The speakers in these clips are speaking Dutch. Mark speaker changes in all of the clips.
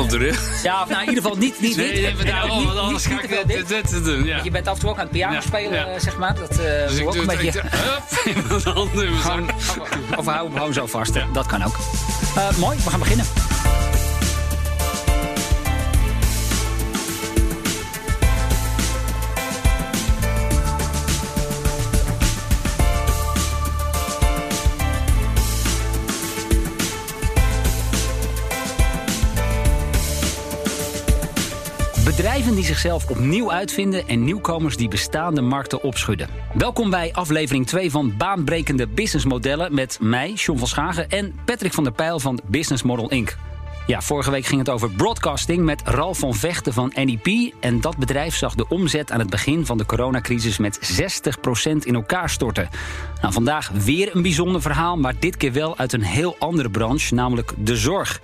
Speaker 1: op de rug.
Speaker 2: Ja, of nou in ieder geval niet, niet
Speaker 1: nee,
Speaker 2: niet-
Speaker 1: want anders
Speaker 2: niet
Speaker 1: ga ik dit, doen. Ja.
Speaker 2: Je bent af en toe ook aan het piano spelen, eh, zeg maar. Dat uh,
Speaker 1: Dus ik
Speaker 2: ook een beetje...
Speaker 1: hup, in mijn handen
Speaker 2: of hou hem gewoon zo vast. Dat kan ook. Eh, mooi, we gaan beginnen. Bedrijven die zichzelf opnieuw uitvinden en nieuwkomers die bestaande markten opschudden. Welkom bij aflevering 2 van Baanbrekende Businessmodellen met mij, John van Schagen en Patrick van der Pijl van Business Model Inc. Ja, vorige week ging het over broadcasting met Ralf van Vechten van NEP. En dat bedrijf zag de omzet aan het begin van de coronacrisis met 60% in elkaar storten. Nou, vandaag weer een bijzonder verhaal, maar dit keer wel uit een heel andere branche, namelijk de zorg.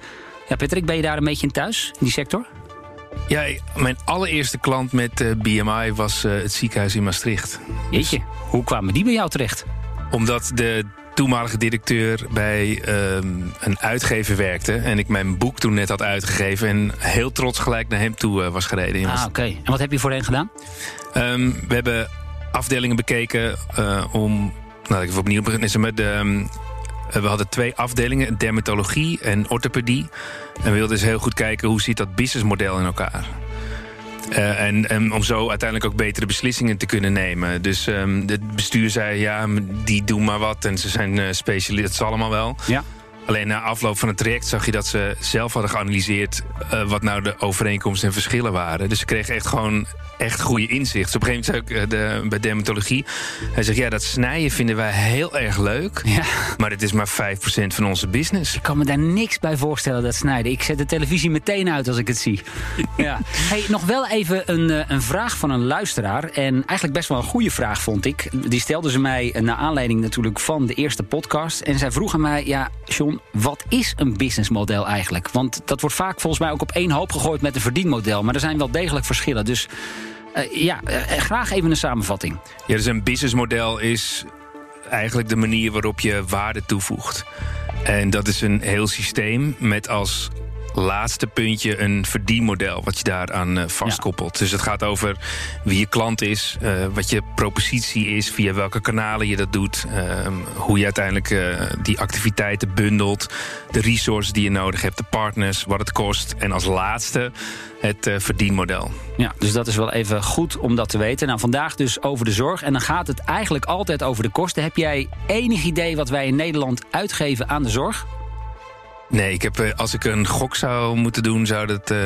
Speaker 2: Ja, Patrick, ben je daar een beetje in thuis, in die sector?
Speaker 1: Ja, mijn allereerste klant met eh, BMI was eh, het ziekenhuis in Maastricht.
Speaker 2: Jeetje, hoe kwamen die bij jou terecht?
Speaker 1: Omdat de toenmalige directeur bij ehm, een uitgever werkte. En ik mijn boek toen net had uitgegeven. En heel trots gelijk naar hem toe eh, was gereden.
Speaker 2: Ah, oké. En wat heb je voor hen gedaan?
Speaker 1: Ehm, we hebben afdelingen bekeken om. Nou, ik even opnieuw beginnen. Maar, de, ehm, eh, we hadden twee afdelingen, dermatologie en orthopedie. En we wilden dus heel goed kijken hoe zit dat businessmodel in elkaar. Eh, en, om zo uiteindelijk ook betere beslissingen te kunnen nemen. Dus ehm, het bestuur zei, ja, die doen maar wat. En ze zijn uh, specialisten, dat is allemaal wel.
Speaker 2: Ja.
Speaker 1: Alleen na afloop van het traject zag je dat ze zelf hadden geanalyseerd... Uh, wat nou de overeenkomsten en verschillen waren. Dus ze kregen echt gewoon echt goede inzicht. Dus op een gegeven moment zei ik uh, de, bij dermatologie... hij zegt, ja, dat snijden vinden wij heel erg leuk...
Speaker 2: Ja.
Speaker 1: maar het is maar 5% van onze business.
Speaker 2: Ik kan me daar niks bij voorstellen, dat snijden. Ik zet de televisie meteen uit als ik het zie. ja. hey, nog wel even een, uh, een vraag van een luisteraar. En eigenlijk best wel een goede vraag, vond ik. Die stelde ze mij naar aanleiding natuurlijk van de eerste podcast. En zij vroeg aan mij, ja, John, wat is een businessmodel eigenlijk? Want dat wordt vaak volgens mij ook op één hoop gegooid met een verdienmodel. Maar er zijn wel degelijk verschillen. Dus uh, ja, uh, graag even een samenvatting.
Speaker 1: Ja, dus een businessmodel is eigenlijk de manier waarop je waarde toevoegt. En dat is een heel systeem met als laatste puntje een verdienmodel wat je daaraan uh, vastkoppelt. Ja. Dus het gaat over wie je klant is, uh, wat je propositie is, via welke kanalen je dat doet, uh, hoe je uiteindelijk uh, die activiteiten bundelt, de resources die je nodig hebt, de partners, wat het kost en als laatste het verdienmodel.
Speaker 2: Ja, dus dat is wel even goed om dat te weten. Nou, vandaag dus over de zorg. En dan gaat het eigenlijk altijd over de kosten. Heb jij enig idee wat wij in Nederland uitgeven aan de zorg?
Speaker 1: Nee, ik heb, als ik een gok zou moeten doen, zou dat uh,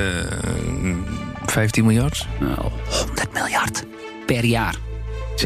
Speaker 1: 15 miljard?
Speaker 2: Nou, 100 miljard per jaar.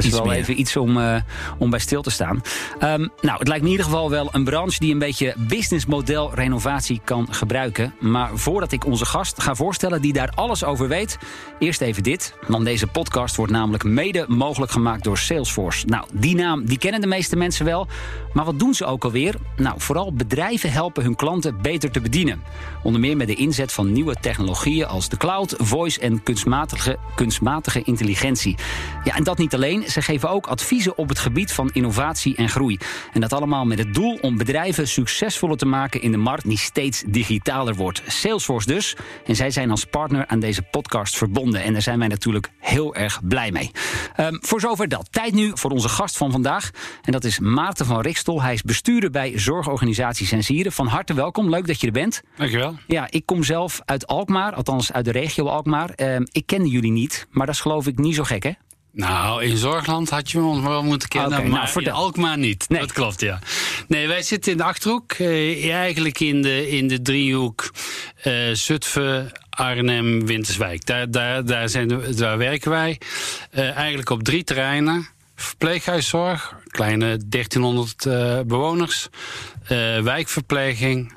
Speaker 2: Is wel meer. even iets om, uh, om bij stil te staan. Um, nou, het lijkt me in ieder geval wel een branche die een beetje businessmodel renovatie kan gebruiken. Maar voordat ik onze gast ga voorstellen die daar alles over weet, eerst even dit. Want deze podcast wordt namelijk mede mogelijk gemaakt door Salesforce. Nou, die naam die kennen de meeste mensen wel. Maar wat doen ze ook alweer? Nou, vooral bedrijven helpen hun klanten beter te bedienen. Onder meer met de inzet van nieuwe technologieën als de cloud, voice en kunstmatige, kunstmatige intelligentie. Ja, en dat niet alleen. Ze geven ook adviezen op het gebied van innovatie en groei. En dat allemaal met het doel om bedrijven succesvoller te maken in de markt die steeds digitaler wordt. Salesforce dus. En zij zijn als partner aan deze podcast verbonden. En daar zijn wij natuurlijk heel erg blij mee. Um, voor zover dat. Tijd nu voor onze gast van vandaag. En dat is Maarten van Rikstol. Hij is bestuurder bij Zorgorganisatie Sensieren. Van harte welkom. Leuk dat je er bent.
Speaker 3: Dankjewel.
Speaker 2: Ja, ik kom zelf uit Alkmaar. Althans uit de regio Alkmaar. Um, ik kende jullie niet. Maar dat is geloof ik niet zo gek, hè?
Speaker 3: Nou, in Zorgland had je ons wel moeten kennen,
Speaker 2: okay,
Speaker 3: maar
Speaker 2: nou, voor
Speaker 3: in Alkmaar niet. Nee. Dat klopt, ja. Nee, wij zitten in de Achterhoek. Uh, eigenlijk in de, in de driehoek uh, Zutphen, Arnhem, Winterswijk. Daar, daar, daar, zijn, daar werken wij. Uh, eigenlijk op drie terreinen. Verpleeghuiszorg, kleine 1300 bewoners. wijkverpleging, uh,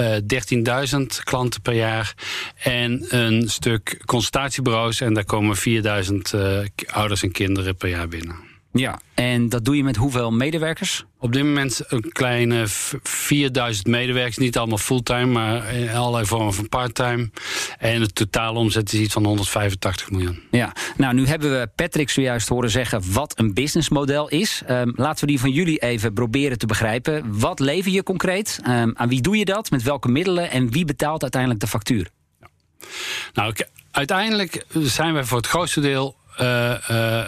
Speaker 3: 13.000 klanten per jaar. En een stuk consultatiebureaus. En daar komen 4000 uh, ouders en kinderen per jaar binnen.
Speaker 2: Ja, en dat doe je met hoeveel medewerkers?
Speaker 3: Op dit moment een kleine 4000 medewerkers. Niet allemaal fulltime, maar in allerlei vormen van parttime. En de totale omzet is iets van 185 miljoen.
Speaker 2: Ja, nou nu hebben we Patrick zojuist horen zeggen wat een businessmodel is. Um, laten we die van jullie even proberen te begrijpen. Wat lever je concreet? Um, aan wie doe je dat? Met welke middelen? En wie betaalt uiteindelijk de factuur?
Speaker 3: Nou, uiteindelijk zijn wij voor het grootste deel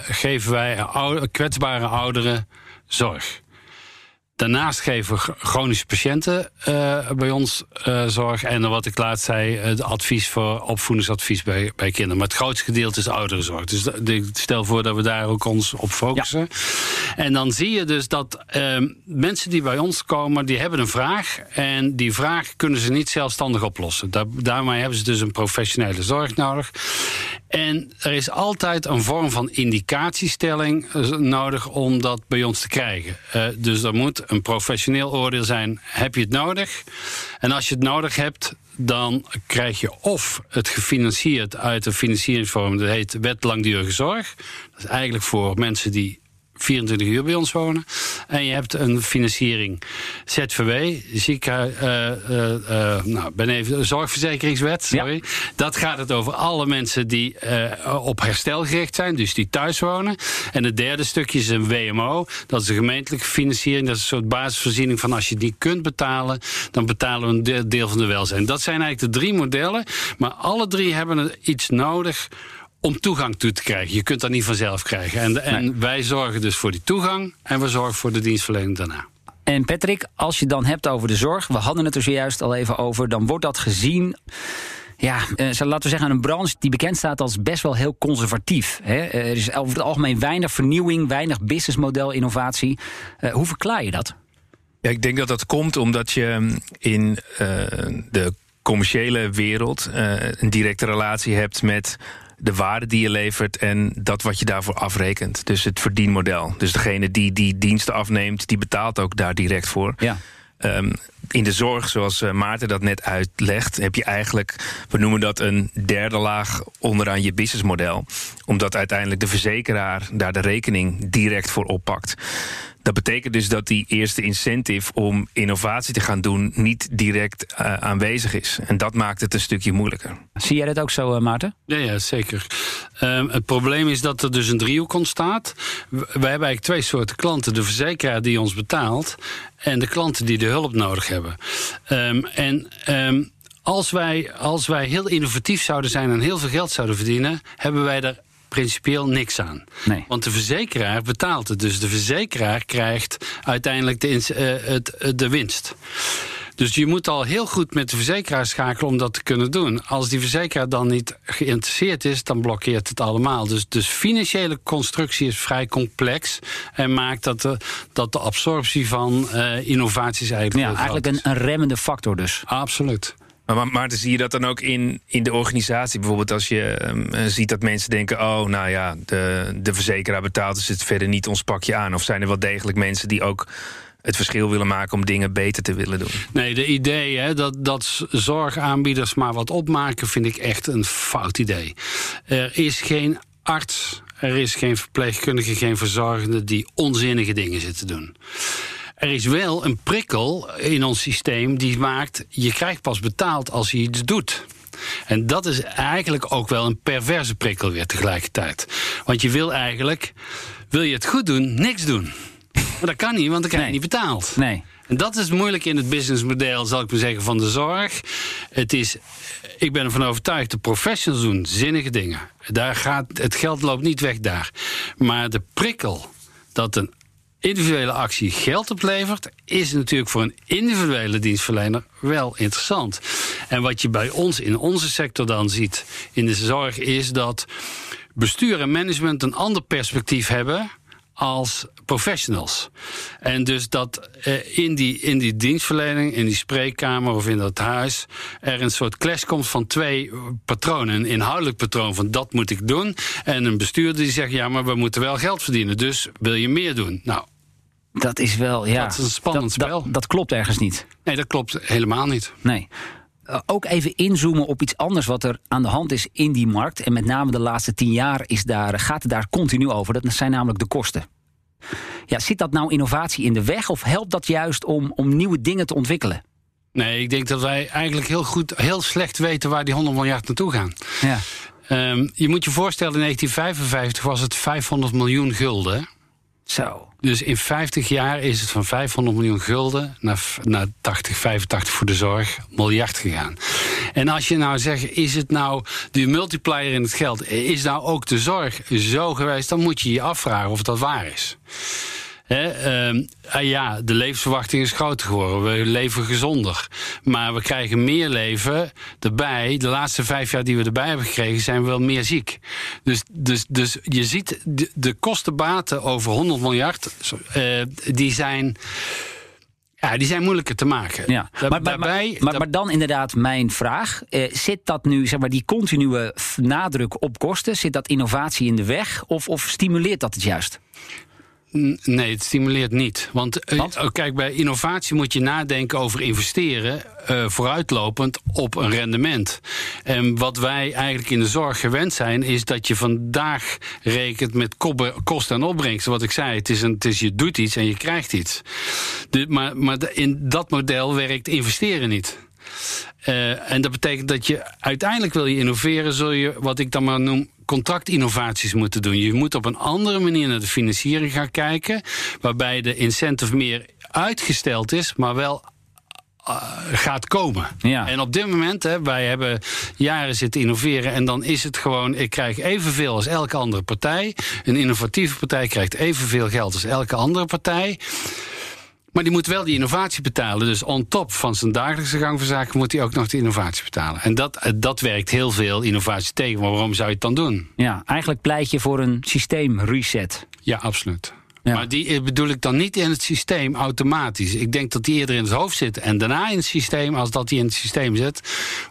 Speaker 3: geven wij kwetsbare ouderen zorg. Daarnaast geven we chronische patiënten uh, bij ons uh, zorg. En wat ik laatst zei, het advies voor opvoedingsadvies bij, bij kinderen. Maar het grootste gedeelte is ouderenzorg. Dus ik stel voor dat we daar ook ons op focussen. En dan zie je dus dat uh, mensen die bij ons komen, die hebben een vraag. En die vraag kunnen ze niet zelfstandig oplossen. Daar, daarmee hebben ze dus een professionele zorg nodig. En er is altijd een vorm van indicatiestelling eh, nodig om dat bij ons te krijgen. Uh, dus er moet een professioneel oordeel zijn: heb je het nodig? En als je het nodig hebt, dan krijg je of het gefinancierd uit een financieringsvorm, dat heet wet langdurige zorg. Dat is eigenlijk voor mensen die 24 uur bij ons wonen. En je hebt een financiering ZVW, ziekenhuis, uh, uh, uh, nou, ben even, zorgverzekeringswet, sorry. Dat gaat het over alle mensen die op herstel gericht zijn, dus die thuis wonen. En het derde stukje is een WMO, dat is een gemeentelijke financiering. Dat is een soort basisvoorziening van als je die kunt betalen, dan betalen we een deel van de welzijn. Dat zijn eigenlijk de drie modellen, maar alle drie hebben iets nodig om toegang toe te krijgen. Je kunt dat niet vanzelf krijgen. En, en wij zorgen dus voor die toegang en we zorgen voor de dienstverlening daarna.
Speaker 2: En Patrick, als je dan hebt over de zorg, we hadden het er zojuist al even over, dan wordt dat gezien ja, uh, laten we zeggen, een branche die bekend staat als best wel heel conservatief. Hè? Er is over het algemeen weinig vernieuwing, weinig businessmodel innovatie. Uh, hoe verklaar je dat?
Speaker 1: Ja, ik denk dat dat komt omdat je mm, in uh, de commerciële wereld een directe relatie hebt met de waarde die je levert en dat wat je daarvoor afrekent. Dus het verdienmodel. Dus degene die die diensten afneemt, die betaalt ook daar direct voor.
Speaker 2: Ja.
Speaker 1: Um, in de zorg, zoals eh, Maarten dat net uitlegt, heb je eigenlijk, we noemen dat een derde laag onderaan je businessmodel. Omdat uiteindelijk de verzekeraar daar de rekening direct voor oppakt. Dat betekent dus dat die eerste incentive om innovatie te gaan doen niet direct uh, aanwezig is. En dat maakt het een stukje moeilijker.
Speaker 2: Zie jij dat ook zo, uh, Maarten?
Speaker 3: Ja, ja zeker. Um, het probleem is dat er dus een driehoek ontstaat. Wij hebben eigenlijk twee soorten klanten. De verzekeraar die ons betaalt en de klanten die de hulp nodig hebben. Um, en... Um, als wij, als wij heel innovatief zouden zijn en heel veel geld zouden verdienen, hebben wij er principieel niks aan.
Speaker 2: Nee.
Speaker 3: Want de verzekeraar betaalt het. Dus de verzekeraar krijgt uiteindelijk de, uh, het, de winst. Dus je moet al heel goed met de verzekeraar schakelen om dat te kunnen doen. Als die verzekeraar dan niet geïnteresseerd is, dan blokkeert het allemaal. Dus, dus financiële constructie is vrij complex en maakt dat de, dat de absorptie van uh, innovaties eigenlijk.
Speaker 2: Ja, eigenlijk een, een remmende factor dus.
Speaker 3: Absoluut.
Speaker 1: Maar, maar zie je dat dan ook in, in de organisatie? Bijvoorbeeld als je um, ziet dat mensen denken... oh, nou ja, de, de verzekeraar betaalt dus het verder niet ons pakje aan. Of zijn er wel degelijk mensen die ook het verschil willen maken om dingen beter te willen doen.
Speaker 3: Nee, de idee hè, dat, dat zorgaanbieders maar wat opmaken, vind ik echt een fout idee. Er is geen arts, er is geen verpleegkundige, geen verzorgende die onzinnige dingen zitten doen. Er is wel een prikkel in ons systeem die maakt... je krijgt pas betaald als je iets doet. En dat is eigenlijk ook wel een perverse prikkel weer tegelijkertijd. Want je wil eigenlijk, wil je het goed doen, niks doen. Maar dat kan niet, want dan krijg je niet betaald.
Speaker 2: Nee.
Speaker 3: En dat is moeilijk in het businessmodel, zal ik maar zeggen, van de zorg. Het is, ik ben ervan overtuigd, de professionals doen zinnige dingen. Daar gaat, het geld loopt niet weg daar. Maar de prikkel dat een individuele actie geld oplevert, is natuurlijk voor een individuele dienstverlener wel interessant. En wat je bij ons in onze sector dan ziet in de zorg, is dat bestuur en management een ander perspectief hebben als professionals. En dus dat eh, in, die, in die dienstverlening, in die spreekkamer of in dat huis, er een soort clash komt van twee patronen. Een inhoudelijk patroon van dat moet ik doen. En een bestuurder die zegt ja, maar we moeten wel geld verdienen. Dus wil je meer doen? Nou.
Speaker 2: Dat is wel, ja.
Speaker 3: Dat is een spannend spel.
Speaker 2: Dat, dat klopt ergens niet.
Speaker 3: Nee, dat klopt helemaal niet.
Speaker 2: Nee ook even inzoomen op iets anders wat er aan de hand is in die markt. En met name de laatste tien jaar is daar, gaat het daar continu over. Dat zijn namelijk de kosten. Ja, zit dat nou innovatie in de weg of helpt dat juist om, om nieuwe dingen te ontwikkelen?
Speaker 3: Nee, ik denk dat wij eigenlijk heel goed, heel slecht weten waar die 100 miljard naartoe gaan.
Speaker 2: Ja.
Speaker 3: Um, je moet je voorstellen, in 1955 was het 500 miljoen gulden.
Speaker 2: Zo.
Speaker 3: Dus in 50 jaar is het van 500 miljoen gulden naar, naar 80, 85 voor de zorg, miljard gegaan. En als je nou zegt, is het nou die multiplier in het geld, is nou ook de zorg zo geweest, dan moet je je afvragen of dat waar is. Ehm, ah ja, de levensverwachting is groter geworden. We leven gezonder. Maar we krijgen meer leven erbij. De laatste vijf jaar die we erbij hebben gekregen, zijn we wel meer ziek. Dus, dus, dus je ziet, de, de kostenbaten over 100 miljard, uh, die zijn. Ja, die zijn moeilijker te maken.
Speaker 2: Ja. maar, maar, maar, maar, dan inderdaad mijn vraag. Eh, zit dat nu, zeg maar, die continue nadruk op kosten, zit dat innovatie in de weg? Of, of stimuleert dat het juist?
Speaker 3: Nee, het stimuleert niet. Want, eh, oh, kijk, bij innovatie moet je nadenken over investeren uh, vooruitlopend op een rendement. En wat wij eigenlijk in de zorg gewend zijn, is dat je vandaag rekent met kosten en opbrengst. Wat ik zei, het is, een, het is je doet iets en je krijgt iets. De, maar, maar in dat model werkt investeren niet. Uh, en dat betekent dat je uiteindelijk wil je innoveren, zul je wat ik dan maar noem contractinnovaties moeten doen. Je moet op een andere manier naar de financiering gaan kijken, waarbij de incentive meer uitgesteld is, maar wel uh, gaat komen. Ja. En op dit moment, hè, wij hebben jaren zitten innoveren en dan is het gewoon, ik krijg evenveel als elke andere partij. Een innovatieve partij krijgt evenveel geld als elke andere partij. Maar die moet wel die innovatie betalen. Dus on top van zijn dagelijkse gang van zaken moet hij ook nog de innovatie betalen. En dat, eh, dat werkt heel veel innovatie tegen. Maar waarom zou je het dan doen?
Speaker 2: Ja, eigenlijk pleit je voor een systeemreset.
Speaker 3: Ja, absoluut. Maar die eh, bedoel ik dan niet in het systeem automatisch. Ik denk dat die eerder in het hoofd zit en daarna in het systeem, als dat die in het systeem zit.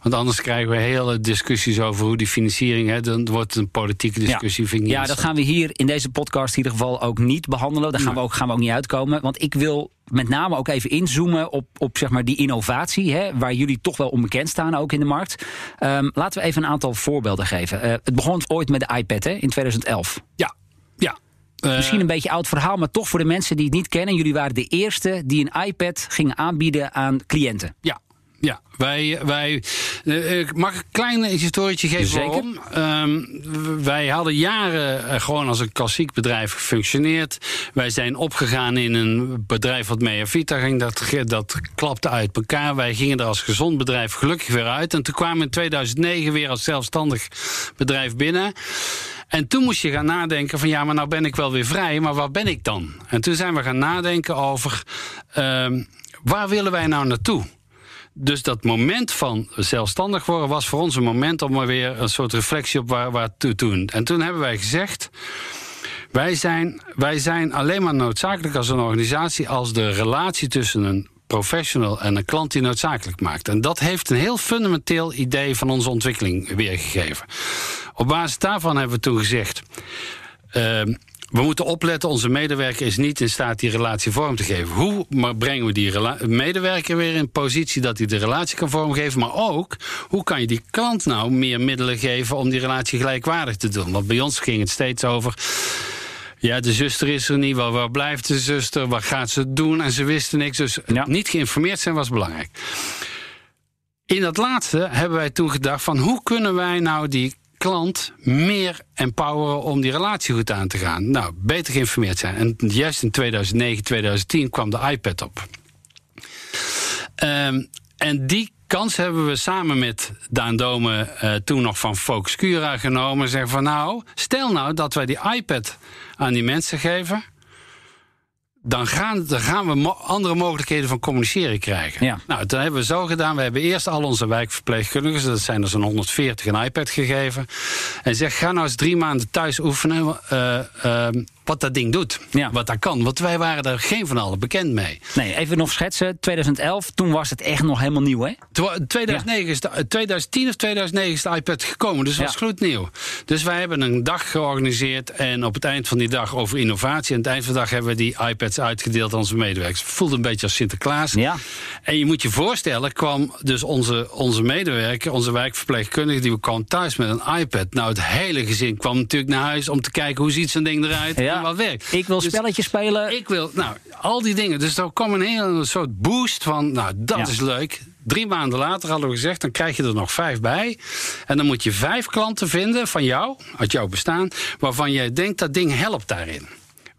Speaker 3: Want anders krijgen we hele discussies over hoe die financiering. Hè, dan wordt het een politieke discussie.
Speaker 2: Ja, ja dat gaan we hier in deze podcast in ieder geval ook niet behandelen. Daar gaan, we, ook, gaan we ook niet uitkomen. Want ik wil met name ook even inzoomen op, op zeg maar die innovatie, hè, waar jullie toch wel onbekend staan ook in de markt. Um, laten we even een aantal voorbeelden geven. Uh, het begon ooit met de iPad hè, in 2011.
Speaker 3: Ja,
Speaker 2: Misschien een beetje oud verhaal, maar toch voor de mensen die het niet kennen. Jullie waren de eerste die een iPad gingen aanbieden aan cliënten.
Speaker 3: Ja, ja, wij, wij uh, mag een klein historietje geven waarom. Um, wij hadden jaren gewoon als een klassiek bedrijf gefunctioneerd. Wij zijn opgegaan in een bedrijf wat Mea Vita ging. Dat, dat klapte uit elkaar. Wij gingen er als gezond bedrijf gelukkig weer uit. En toen kwamen we in 2009 weer als zelfstandig bedrijf binnen. En toen moest je gaan nadenken van ja, maar nou ben ik wel weer vrij, maar waar ben ik dan? En toen zijn we gaan nadenken over uh, waar willen wij nou naartoe? Dus dat moment van zelfstandig worden was voor ons een moment om maar weer een soort reflectie op waar, waar te doen. En toen hebben wij gezegd. Wij zijn, wij zijn alleen maar noodzakelijk als een organisatie als de relatie tussen een professional en een klant die noodzakelijk maakt. En dat heeft een heel fundamenteel idee van onze ontwikkeling weergegeven. Op basis daarvan hebben we toen gezegd. Uh, we moeten opletten, onze medewerker is niet in staat die relatie vorm te geven. Hoe brengen we die medewerker weer in positie dat hij de relatie kan vormgeven? Maar ook, hoe kan je die klant nou meer middelen geven om die relatie gelijkwaardig te doen? Want bij ons ging het steeds over. Ja, de zuster is er niet. Waar, waar blijft de zuster? Wat gaat ze doen? En ze wisten niks. Dus niet geïnformeerd zijn was belangrijk. In dat laatste hebben wij toen gedacht van hoe kunnen wij nou die klant meer empoweren om die relatie goed aan te gaan. Nou, beter geïnformeerd zijn. En juist in 2009, 2010 kwam de iPad op. Um, en die kans hebben we samen met Daan Dome uh, toen nog van Focus Cura genomen. Zeggen van nou, stel nou dat wij die iPad aan die mensen geven dan gaan, dan gaan we andere mogelijkheden van communiceren krijgen. Ja. Nou, dat hebben we zo gedaan. We hebben eerst al onze wijkverpleegkundigen, dat zijn er zo'n 140, een iPad gegeven. En zeg, ga nou eens drie maanden thuis oefenen. Uh, uh, wat dat ding doet. Ja. Wat dat kan. Want wij waren er geen van allen bekend mee.
Speaker 2: Nee, even nog schetsen. 2011, toen was het echt nog helemaal nieuw, hè?
Speaker 3: 2009 is de, 2010 of 2009 is de iPad gekomen. Dus dat was gloednieuw. Dus wij hebben een dag georganiseerd. En op het eind van die dag over innovatie. En aan het eind van de dag hebben we die iPads uitgedeeld aan onze medewerkers. Voelde een beetje als Sinterklaas. Ja. En je moet je voorstellen, kwam dus onze, onze medewerker, onze wijkverpleegkundige, die kwam thuis met een iPad. Nou, het hele gezin kwam natuurlijk naar huis om te kijken hoe ziet zo'n ding eruit. Ja wat werkt.
Speaker 2: Ik wil dus spelletjes spelen.
Speaker 3: Ik wil, nou, al die dingen. Dus er kwam een hele soort boost van, nou, dat is leuk. Drie maanden later hadden we gezegd, dan krijg je er nog vijf bij. En dan moet je vijf klanten vinden van jou, uit jouw bestaan, waarvan jij denkt dat ding helpt daarin.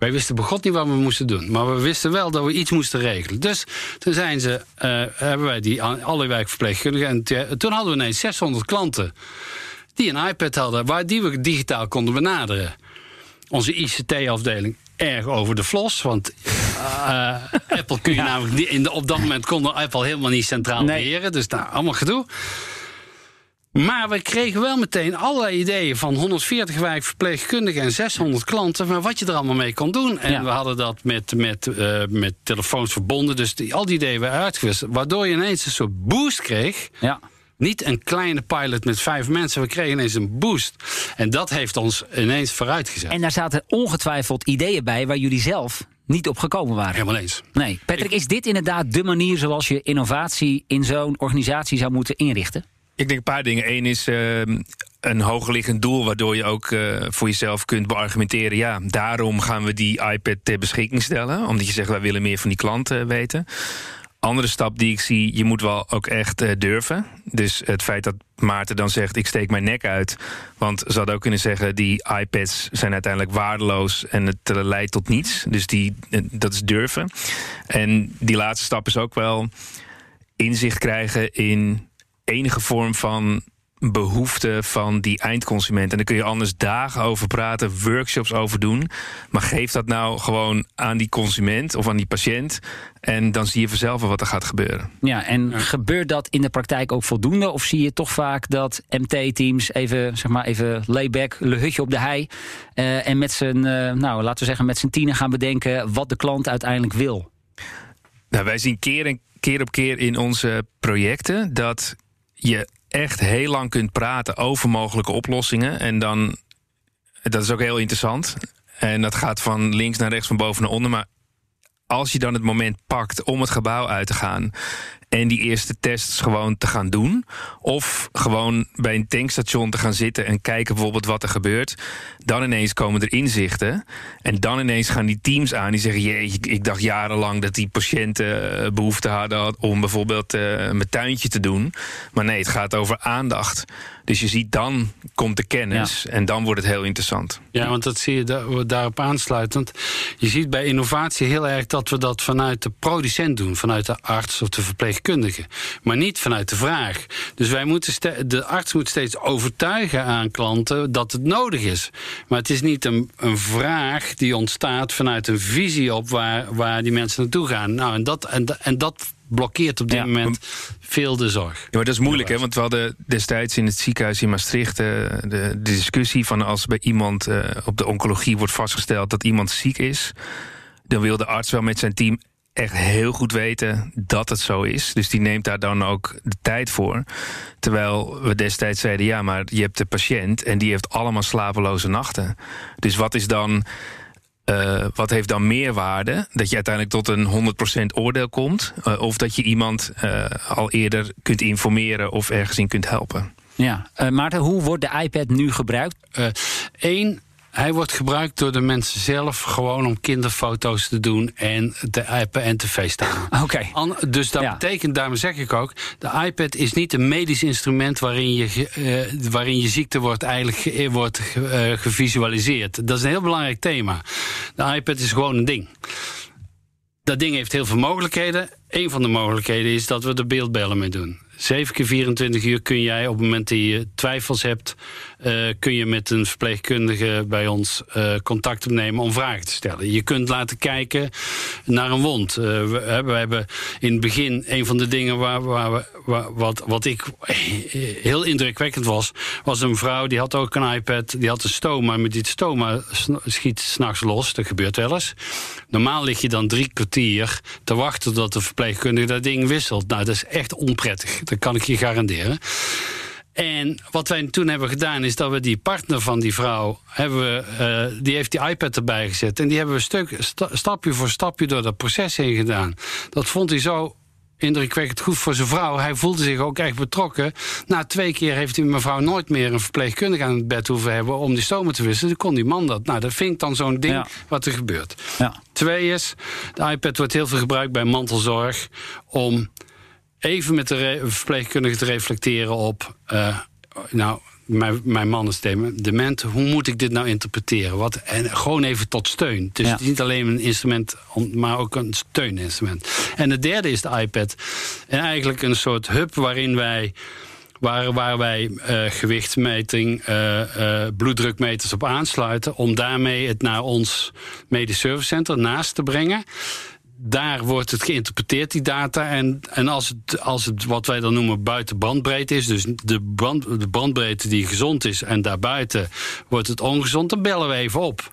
Speaker 3: Wij wisten begot niet wat we moesten doen. Maar we wisten wel dat we iets moesten regelen. Dus toen zijn ze, uh, hebben wij die alle wijkverpleegkundigen. En toen hadden we ineens 600 klanten die een iPad hadden, waar die we digitaal konden benaderen. Onze ICT-afdeling erg over de flos. Want uh, Apple kun je namelijk niet, in de, op dat moment konden Apple helemaal niet centraal nee. beheren. Dus daar allemaal gedoe. Maar we kregen wel meteen allerlei ideeën van 140 wijkverpleegkundigen en 600 klanten. Maar wat je er allemaal mee kon doen. En we hadden dat met, met, uh, met telefoons verbonden. Dus die, al die ideeën werden uitgewist. Waardoor je ineens een soort boost kreeg. Ja. Niet een kleine pilot met vijf mensen. We kregen ineens een boost. En dat heeft ons ineens vooruitgezet.
Speaker 2: En daar zaten ongetwijfeld ideeën bij waar jullie zelf niet op gekomen waren.
Speaker 3: Helemaal eens.
Speaker 2: Nee. Patrick, is dit inderdaad de manier zoals je innovatie in zo'n organisatie zou moeten inrichten?
Speaker 1: Ik denk een paar dingen. Eén is uh, een hogerliggend doel, waardoor je ook uh, voor jezelf kunt beargumenteren. Ja, daarom gaan we die iPad ter beschikking stellen. Omdat je zegt, wij willen meer van die klanten weten. Andere stap die ik zie, je moet wel ook echt uh, durven. Dus het feit dat Maarten dan zegt, ik steek mijn nek uit. Want ze hadden ook kunnen zeggen, die iPads zijn uiteindelijk waardeloos en het leidt tot niets. Dus die, dat is durven. En die laatste stap is ook wel inzicht krijgen in enige vorm van behoefte van die eindconsument. En daar kun je anders dagen over praten, workshops over doen. Maar geef dat nou gewoon aan die consument of aan die patiënt. En dan zie je vanzelf wat er gaat gebeuren.
Speaker 2: Ja, en gebeurt dat in de praktijk ook voldoende? Of zie je toch vaak dat MT-teams even, zeg maar, even layback, le hutje op de hei. Uh, en met zijn, uh, nou, laten we zeggen, met zijn tienen gaan bedenken wat de klant uiteindelijk wil?
Speaker 1: Nou, wij zien keer en keer op keer in onze projecten dat je echt heel lang kunt praten over mogelijke oplossingen. En dan, dat is ook heel interessant. En dat gaat van links naar rechts, van boven naar onder. Maar als je dan het moment pakt om het gebouw uit te gaan en die eerste tests gewoon te gaan doen. Of gewoon bij een tankstation te gaan zitten en kijken bijvoorbeeld wat er gebeurt. Dan ineens komen er inzichten. En dan ineens gaan die teams aan die zeggen: Jee, ik dacht jarenlang dat die patiënten eh, behoefte hadden om bijvoorbeeld uh, mijn tuintje te doen. Maar nee, het gaat over aandacht. Dus je ziet dan komt de kennis en dan wordt het heel interessant.
Speaker 3: Ja, want dat zie je daarop aansluitend. Je ziet bij innovatie heel erg dat we dat vanuit de producent doen, vanuit de arts of de verpleegkundige, maar niet vanuit de vraag. Dus wij moeten de arts moet steeds overtuigen aan klanten dat het nodig is. Maar het is niet een, een vraag die ontstaat vanuit een visie op waar, waar die mensen naartoe gaan. Nou, en dat, en, en dat blokkeert op dit moment veel de zorg. Ja,
Speaker 1: maar dat is moeilijk, hè? Want we hadden destijds in het ziekenhuis in Maastricht uh, de, de, discussie van als bij iemand uh, op de oncologie wordt vastgesteld dat iemand ziek is, dan wil de arts wel met zijn team echt heel goed weten dat het zo is. Dus die neemt daar dan ook de tijd voor. Terwijl we destijds zeiden: ja, maar je hebt de patiënt en die heeft allemaal slapeloze nachten. Dus wat is dan uh, wat heeft dan meer waarde? Dat je uiteindelijk tot een 100% oordeel komt? Uh, of dat je iemand uh, al eerder kunt informeren of ergens in kunt helpen?
Speaker 2: Ja, Maarten, hoe wordt de iPad nu gebruikt?
Speaker 3: Eén, hij wordt gebruikt door de mensen zelf gewoon om kinderfoto's te doen en te appen en te facetimen.
Speaker 2: Oké.
Speaker 3: Dus dat betekent, daarom zeg ik ook, de iPad is niet een medisch instrument waarin je, uh, waarin je ziekte wordt eigenlijk wordt uh, gevisualiseerd. Dat is een heel belangrijk thema. De iPad is gewoon een ding. Dat ding heeft heel veel mogelijkheden. Een van de mogelijkheden is dat we er beeldbellen mee doen. 7 keer 24 uur kun jij op het moment dat je twijfels hebt, kun je met een verpleegkundige bij ons uh, contact opnemen om vragen te stellen. Je kunt laten kijken naar een wond. Uh, we, we, hebben in het begin een van de dingen waar, waar wat, wat ik heel indrukwekkend was, was een vrouw die had ook een iPad, die had een stoma, maar dit stoma schiet s'nachts los. Dat gebeurt wel eens. Normaal lig je dan drie kwartier te wachten tot de verpleegkundige dat ding wisselt. Nou, dat is echt onprettig. Dat kan ik je garanderen. En wat wij toen hebben gedaan is dat we die partner van die vrouw hebben we, uh, die heeft die iPad erbij gezet en die hebben we stuk, stapje voor stapje door dat proces heen gedaan. Dat vond hij zo indrukwekkend goed voor zijn vrouw. Hij voelde zich ook echt betrokken. Na twee keer heeft die mevrouw nooit meer een verpleegkundige aan het bed hoeven hebben om die stomen te wisselen. Dan kon die man dat. Nou, dat vind ik dan zo'n ding wat er gebeurt. Ja. Twee is, de iPad wordt heel veel gebruikt bij mantelzorg om even met de verpleegkundige te reflecteren op. Uh, nou, mijn, mijn man is dement. Hoe moet ik dit nou interpreteren? Wat, en gewoon even tot steun. Dus het is niet alleen een instrument, maar ook een steuninstrument. En het derde is de iPad. En eigenlijk een soort hub waarin wij waar, waar wij uh, gewichtsmeting, uh, bloeddrukmeters op aansluiten. Om daarmee het naar ons medisch service center naast te brengen daar wordt het geïnterpreteerd, die data. En, en als, het, als het wat wij dan noemen buiten bandbreedte is, dus de, brand, de bandbreedte die gezond is en daarbuiten wordt het ongezond, dan bellen we even op.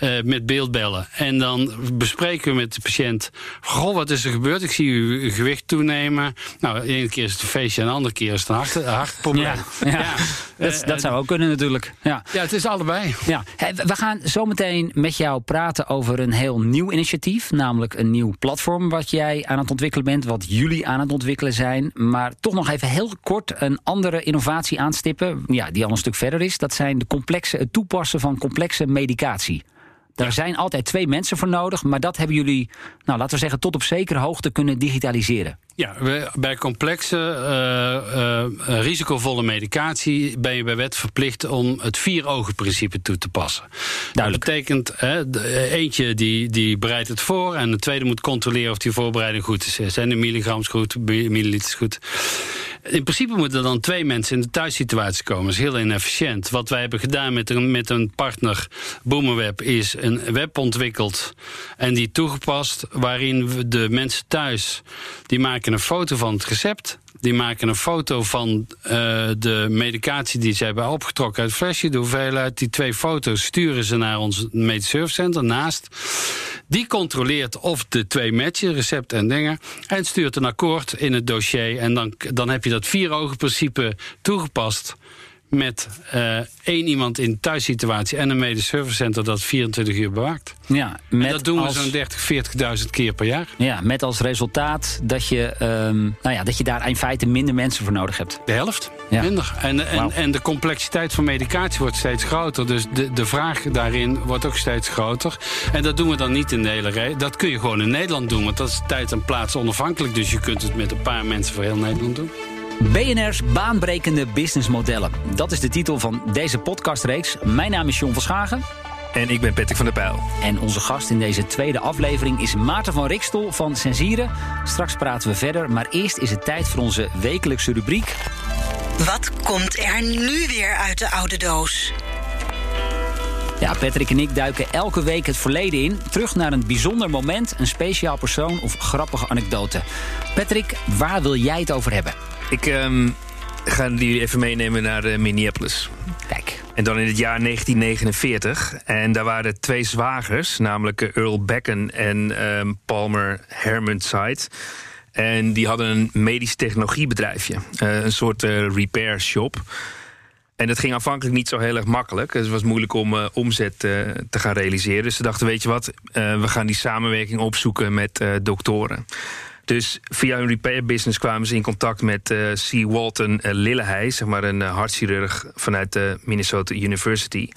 Speaker 3: Uh, met beeldbellen. En dan bespreken we met de patiënt: Goh, wat is er gebeurd? Ik zie uw gewicht toenemen. Nou, de ene keer is het een feestje, en de andere keer is het een hart, hartprobleem. Ja,
Speaker 2: ja. Dat, dat, zou ook kunnen, natuurlijk. Ja,
Speaker 3: ja het is allebei.
Speaker 2: Ja. we gaan zo meteen met jou praten over een heel nieuw initiatief. Namelijk een nieuw platform wat jij aan het ontwikkelen bent. Wat jullie aan het ontwikkelen zijn. Maar toch nog even heel kort een andere innovatie aanstippen. Ja, die al een stuk verder is. Dat zijn de complexe, het toepassen van complexe medicatie. Daar zijn altijd twee mensen voor nodig, maar dat hebben jullie, nou, laten we zeggen, tot op zekere hoogte kunnen digitaliseren.
Speaker 3: Ja, bij complexe, uh, uh, risicovolle medicatie ben je bij wet verplicht om het vier-ogen-principe toe te passen. Dat betekent, eentje die, die bereidt het voor en de tweede moet controleren of die voorbereiding goed is. Zijn de milligrams goed, milliliters goed? In principe moeten er dan twee mensen in de thuissituatie komen. Dat is heel inefficiënt. Wat wij hebben gedaan met een, met een partner, Boomerweb, is een web ontwikkeld en die toegepast. Waarin we de mensen thuis die maken een foto van het recept. Die maken een foto van uh, de medicatie die ze hebben opgetrokken uit het flesje. De hoeveelheid. Die twee foto's sturen ze naar ons medisch service center naast. Die controleert of de twee matchen, recept en dingen. En stuurt een akkoord in het dossier. En dan, dan heb je dat vier ogen principe toegepast met uh, één iemand in thuissituatie en een medisch servicecenter dat 24 uur bewaakt. Ja, met en dat doen we zo'n 30, 40.000 keer per jaar.
Speaker 2: Ja, met als resultaat dat je, um, nou ja, dat je daar in feite minder mensen voor nodig hebt.
Speaker 3: De helft, ja. minder. En, en, en de complexiteit van medicatie wordt steeds groter. Dus de, de vraag daarin wordt ook steeds groter. En dat doen we dan niet in de hele rij. Dat kun je gewoon in Nederland doen, want dat is tijd en plaats onafhankelijk. Dus je kunt het met een paar mensen voor heel Nederland doen.
Speaker 2: BNR's baanbrekende businessmodellen. Dat is de titel van deze podcastreeks. Mijn naam is John van Schagen.
Speaker 1: En ik ben Patrick van der Pijl.
Speaker 2: En onze gast in deze tweede aflevering is Maarten van Rikstol van Sensieren. Straks praten we verder, maar eerst is het tijd voor onze wekelijkse rubriek.
Speaker 4: Wat komt er nu weer uit de oude doos?
Speaker 2: Ja, Patrick en ik duiken elke week het verleden in. Terug naar een bijzonder moment, een speciaal persoon of grappige anekdote. Patrick, waar wil jij het over hebben?
Speaker 1: Ik um, ga jullie even meenemen naar uh, Minneapolis.
Speaker 2: Kijk.
Speaker 1: En dan in het jaar 1949. En daar waren twee zwagers, namelijk eh, Earl Becken en um, Palmer Hermonside. En die hadden een medisch technologiebedrijfje. Uh, een soort uh, repair shop. En dat ging aanvankelijk niet zo heel erg makkelijk. Dus het was moeilijk om uh, omzet te gaan realiseren. Dus ze dachten, weet je wat, we gaan die samenwerking opzoeken met doktoren. Dus via hun repair business kwamen ze in contact met uh, C. Walton uh, Lilleheij, zeg maar een uh, hartchirurg vanuit de Minnesota University.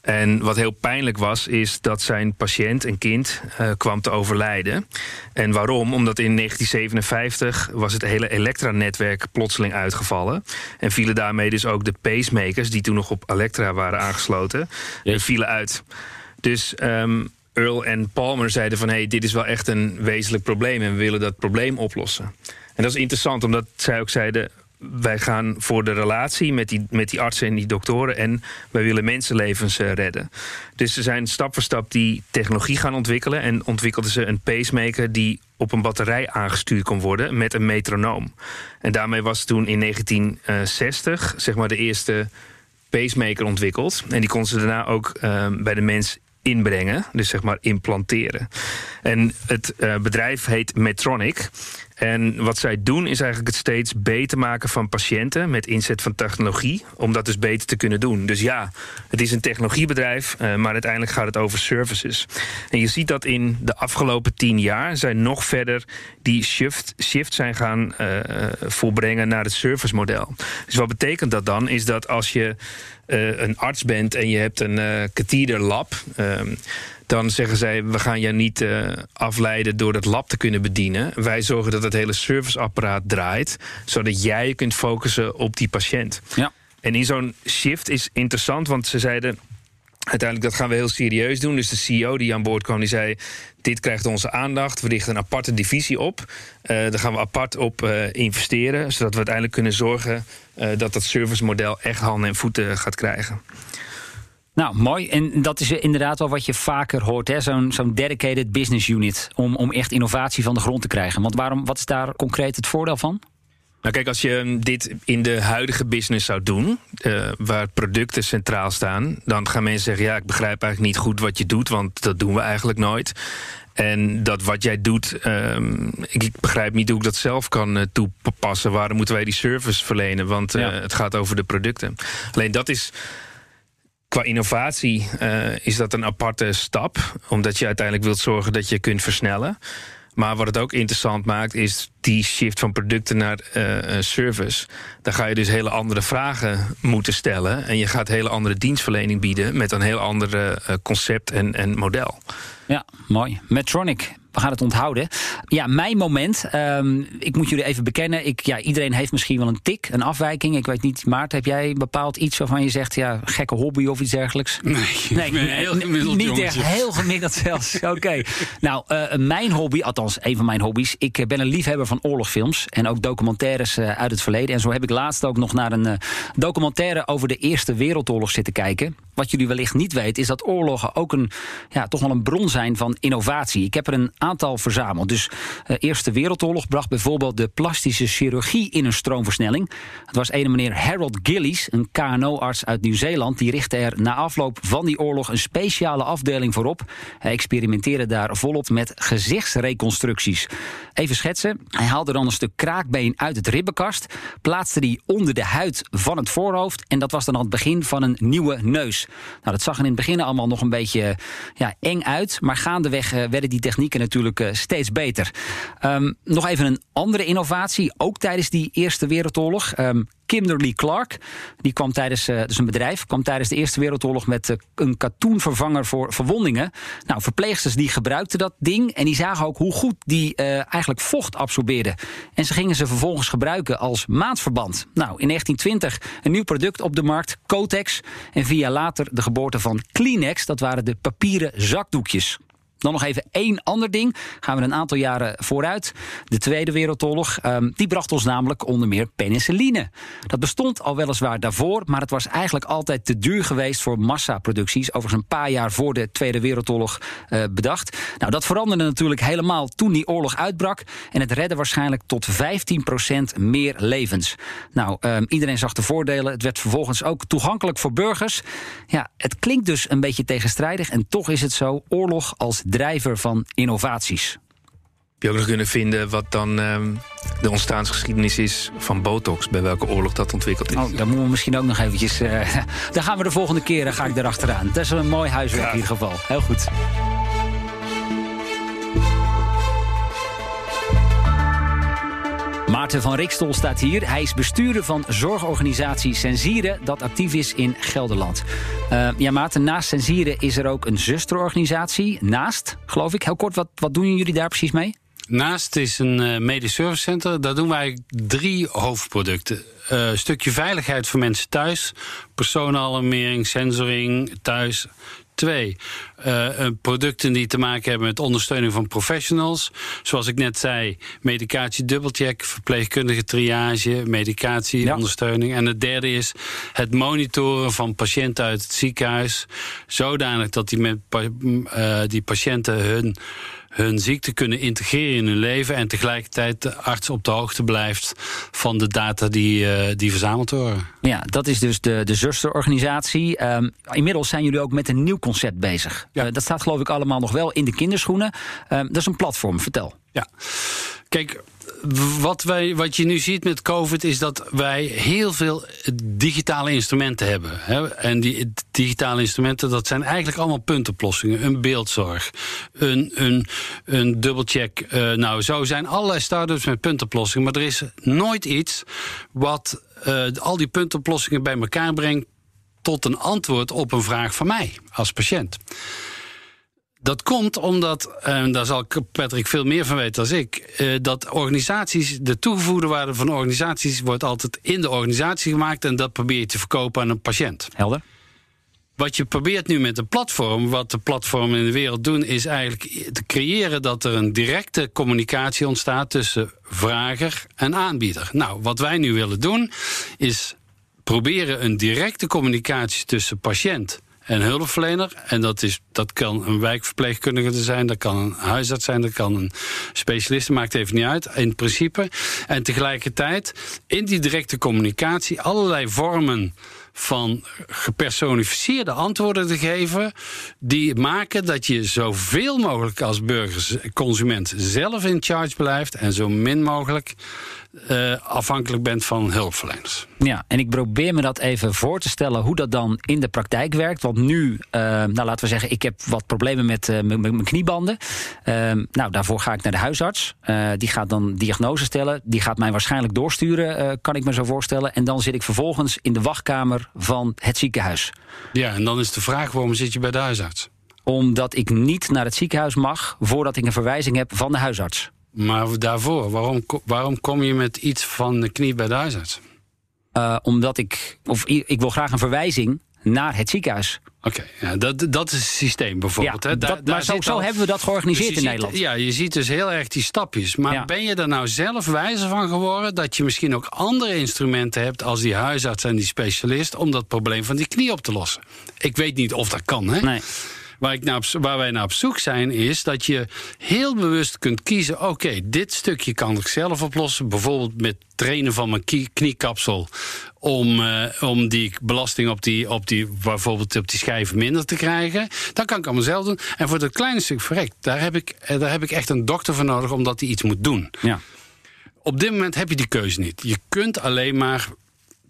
Speaker 1: En wat heel pijnlijk was, is dat zijn patiënt, een kind, uh, kwam te overlijden. En waarom? Omdat in 1957 was het hele Elektra-netwerk plotseling uitgevallen. En vielen daarmee dus ook de pacemakers, die toen nog op Elektra waren aangesloten, yes. vielen uit. Dus um, Earl en Palmer zeiden van... hé, hey, dit is wel echt een wezenlijk probleem en we willen dat probleem oplossen. En dat is interessant, omdat zij ook zeiden... wij gaan voor de relatie met die, met die artsen en die doktoren... en wij willen mensenlevens uh, redden. Dus ze zijn stap voor stap die technologie gaan ontwikkelen... en ontwikkelden ze een pacemaker die op een batterij aangestuurd kon worden... met een metronoom. En daarmee was toen in 1960 zeg maar de eerste pacemaker ontwikkeld. En die kon ze daarna ook uh, bij de mens inbrengen, dus zeg maar implanteren. En het uh, bedrijf heet Medtronic. En wat zij doen is eigenlijk het steeds beter maken van patiënten met inzet van technologie, om dat dus beter te kunnen doen. Dus ja, het is een technologiebedrijf, uh, maar uiteindelijk gaat het over services. En je ziet dat in de afgelopen tien jaar zijn nog verder die shift, shift zijn gaan uh, volbrengen naar het servicemodel. Dus wat betekent dat dan? Is dat als je uh, een arts bent en je hebt een uh, catheter lab. Dan zeggen zij: we gaan je niet uh, afleiden door dat lab te kunnen bedienen. Wij zorgen dat het hele serviceapparaat draait, zodat jij je kunt focussen op die patiënt.
Speaker 2: Ja.
Speaker 1: En in zo'n shift is interessant, want ze zeiden uiteindelijk dat gaan we heel serieus doen. Dus de CEO die aan boord kwam, die zei... dit krijgt onze aandacht, we richten een aparte divisie op. Uh, daar gaan we apart op uh, investeren... zodat we uiteindelijk kunnen zorgen uh, dat dat servicemodel... echt handen en voeten gaat krijgen.
Speaker 2: Nou, mooi. En dat is inderdaad wel wat je vaker hoort, zo'n zo'n dedicated business unit... Om, om echt innovatie van de grond te krijgen. Want waarom, wat is daar concreet het voordeel van?
Speaker 1: Nou kijk, als je dit in de huidige business zou doen, uh, waar producten centraal staan, dan gaan mensen zeggen: ja, ik begrijp eigenlijk niet goed wat je doet, want dat doen we eigenlijk nooit. En dat wat jij doet, um, ik, begrijp niet hoe ik dat zelf kan uh, toepassen. Waarom moeten wij die service verlenen? Want uh, ja. het gaat over de producten. Alleen dat is qua innovatie uh, is dat een aparte stap. Omdat je uiteindelijk wilt zorgen dat je kunt versnellen. Maar wat het ook interessant maakt, is die shift van producten naar uh, service. Daar ga je dus hele andere vragen moeten stellen. En je gaat hele andere dienstverlening bieden met een heel ander uh, concept en, en model.
Speaker 2: Ja, mooi. Medtronic we gaan het onthouden. Ja, mijn moment. Um, ik moet jullie even bekennen. Ik, ja, iedereen heeft misschien wel een tik, een afwijking. Ik weet niet, Maarten, heb jij bepaald iets waarvan je zegt... ja, gekke hobby of iets dergelijks?
Speaker 3: Nee, nee, nee heel gemiddeld
Speaker 2: Niet echt heel gemiddeld zelfs. Oké. Okay. Nou, uh, mijn hobby, althans een van mijn hobby's... ik ben een liefhebber van oorlogfilms en ook documentaires uh, uit het verleden. En zo heb ik laatst ook nog naar een uh, documentaire... over de Eerste Wereldoorlog zitten kijken. Wat jullie wellicht niet weten, is dat oorlogen ook een, ja, toch wel een bron zijn van innovatie. Ik heb er een aantal verzameld. Dus de uh, Eerste Wereldoorlog bracht bijvoorbeeld de plastische chirurgie in een stroomversnelling. Het was een meneer Harold Gillies, een KNO-arts uit Nieuw-Zeeland. Die richtte er na afloop van die oorlog een speciale afdeling voor op. Hij experimenteerde daar volop met gezichtsreconstructies. Even schetsen. Hij haalde dan een stuk kraakbeen uit het ribbenkast, plaatste die onder de huid van het voorhoofd en dat was dan het begin van een nieuwe neus. Nou, dat zag er in het begin allemaal nog een beetje ja, eng uit, maar gaandeweg uh, werden die technieken natuurlijk uh, steeds beter. Um, nog even een andere innovatie, ook tijdens die Eerste Wereldoorlog. Um, Kimberly Clark. Die kwam tijdens, uh, dus een bedrijf, kwam tijdens de Eerste Wereldoorlog met uh, een katoenvervanger voor verwondingen. Nou, verpleegsters die gebruikten dat ding en die zagen ook hoe goed die uh, eigenlijk vocht absorbeerde. En ze gingen ze vervolgens gebruiken als maatverband. Nou, in 1920 een nieuw product op de markt, Cotex. En vier jaar later de geboorte van Kleenex, dat waren de papieren zakdoekjes. Dan nog even één ander ding. Gaan we een aantal jaren vooruit. De Tweede Wereldoorlog. Um, die bracht ons namelijk onder meer penicilline. Dat bestond al weliswaar daarvoor, maar het was eigenlijk altijd te duur geweest voor massaproducties. Overigens een paar jaar voor de Tweede Wereldoorlog uh, bedacht. Nou, dat veranderde natuurlijk helemaal toen die oorlog uitbrak. En het redde waarschijnlijk tot 15% meer levens. Nou, um, iedereen zag de voordelen. Het werd vervolgens ook toegankelijk voor burgers. Ja, het klinkt dus een beetje tegenstrijdig. En toch is het zo: oorlog als drijver van innovaties.
Speaker 1: Heb je ook nog kunnen vinden wat dan uh, de ontstaansgeschiedenis is van botox, bij welke oorlog dat ontwikkeld is?
Speaker 2: Oh, dan moeten we misschien ook nog eventjes. Uh, dan gaan we de volgende keer, dan ga ik erachteraan. Dat is een mooi huiswerk ja. in ieder geval. Heel goed. Maarten van Rikstol staat hier. Hij is bestuurder van zorgorganisatie Sensieren, dat actief is in Gelderland. Uh, ja, Maarten, naast Sensieren is er ook een zusterorganisatie. Naast, geloof ik. Heel kort, wat, wat doen jullie daar precies mee?
Speaker 3: Naast is een uh, medisch service center. Daar doen wij drie hoofdproducten. Uh, stukje veiligheid voor mensen thuis. Persoonalalarmering, sensoring thuis. Twee, uh, producten die te maken hebben met ondersteuning van professionals. Zoals ik net zei, medicatie dubbelcheck, verpleegkundige triage, medicatieondersteuning. Ja. En het derde is het monitoren van patiënten uit het ziekenhuis. Zodanig dat die, met, uh, die patiënten hun hun ziekte kunnen integreren in hun leven en tegelijkertijd de arts op de hoogte blijft van de data die, uh, die verzameld worden.
Speaker 2: Ja, dat is dus de, de zusterorganisatie. Um, inmiddels zijn jullie ook met een nieuw concept bezig. Ja. Uh, dat staat geloof ik allemaal nog wel in de kinderschoenen. Um, dat is een platform, vertel.
Speaker 3: Ja, kijk, wat, wij, wat je nu ziet met COVID is dat wij heel veel digitale instrumenten hebben. Hè? En die digitale instrumenten, dat zijn eigenlijk allemaal puntoplossingen. Een beeldzorg, een, een, een dubbelcheck. Uh, nou, zo zijn allerlei start-ups met puntoplossingen. Maar er is nooit iets wat uh, al die puntoplossingen bij elkaar brengt tot een antwoord op een vraag van mij als patiënt. Dat komt omdat, en daar zal Patrick veel meer van weten dan ik, eh, dat organisaties, de toegevoegde waarde van organisaties wordt altijd in de organisatie gemaakt en dat probeer je te verkopen aan een patiënt.
Speaker 2: Helder.
Speaker 3: Wat je probeert nu met de platform, wat de platformen in de wereld doen, is eigenlijk te creëren dat er een directe communicatie ontstaat tussen vrager en aanbieder. Nou, wat wij nu willen doen, is proberen een directe communicatie tussen patiënt en hulpverlener. En dat, is, dat kan een wijkverpleegkundige zijn, dat kan een huisarts zijn, dat kan een specialist, maakt even niet uit, in principe. En tegelijkertijd in die directe communicatie allerlei vormen van gepersonificeerde antwoorden te geven. die maken dat je zoveel mogelijk als burgers, consument zelf in charge blijft. en zo min mogelijk uh, afhankelijk bent van hulpverleners.
Speaker 2: Ja, en ik probeer me dat even voor te stellen hoe dat dan in de praktijk werkt. Want nu, uh, nou laten we zeggen, ik heb wat problemen met uh, mijn kniebanden. nou, daarvoor ga ik naar de huisarts. die gaat dan diagnose stellen. Die gaat mij waarschijnlijk doorsturen, kan ik me zo voorstellen. En dan zit ik vervolgens in de wachtkamer van het ziekenhuis.
Speaker 3: Ja, en dan is de vraag waarom zit je bij de huisarts?
Speaker 2: Omdat ik niet naar het ziekenhuis mag voordat ik een verwijzing heb van de huisarts.
Speaker 3: Maar daarvoor, waarom, waarom kom je met iets van de knie bij de huisarts?
Speaker 2: Uh, omdat ik, of ik wil graag een verwijzing naar het ziekenhuis.
Speaker 3: Oké, ja, dat, dat is het systeem bijvoorbeeld.
Speaker 2: Ja, dat, maar zo, zo hebben we dat georganiseerd dus in Nederland.
Speaker 3: Ja, je ziet dus heel erg die stapjes. Maar ben je er nou zelf wijzer van geworden... dat je misschien ook andere instrumenten hebt... als die huisarts en die specialist... om dat probleem van die knie op te lossen? Ik weet niet of dat kan, hè?
Speaker 2: Nee.
Speaker 3: Waar, ik naar waar wij naar op zoek zijn, is dat je heel bewust kunt kiezen: oké, dit stukje kan ik zelf oplossen. Bijvoorbeeld met trainen van mijn kniekapsel. Om, uh, om die belasting op die, op die, bijvoorbeeld op die schijven minder te krijgen. Dat kan ik allemaal zelf doen. En voor dat kleine stuk verrekt, daar heb ik, eh, daar heb ik echt een dokter voor nodig omdat hij iets moet doen.
Speaker 2: Ja.
Speaker 3: Op dit moment heb je die keuze niet. Je kunt alleen maar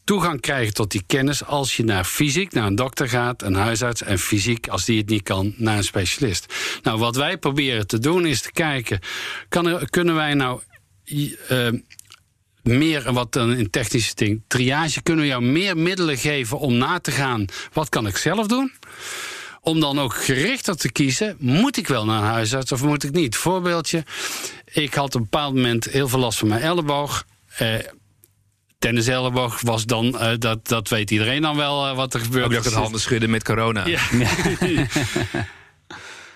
Speaker 3: toegang krijgen tot die kennis als je naar fysiek, naar een dokter gaat, een huisarts en fysiek, als die het niet kan, naar een specialist. Nou, wat wij proberen te doen is te kijken, kan kunnen wij nou uh, meer, wat dan in technische ding, triage, kunnen we jou meer middelen geven om na te gaan, wat kan ik zelf doen? Om dan ook gerichter te kiezen, moet ik wel naar een huisarts of moet ik niet? Voorbeeldje, ik had een bepaald moment heel veel last van mijn elleboog. Uh, tennis elleboog was dan, uh, dat, dat weet iedereen dan wel uh, wat er gebeurt.
Speaker 1: Ook dat het handen schudden met corona. Ja.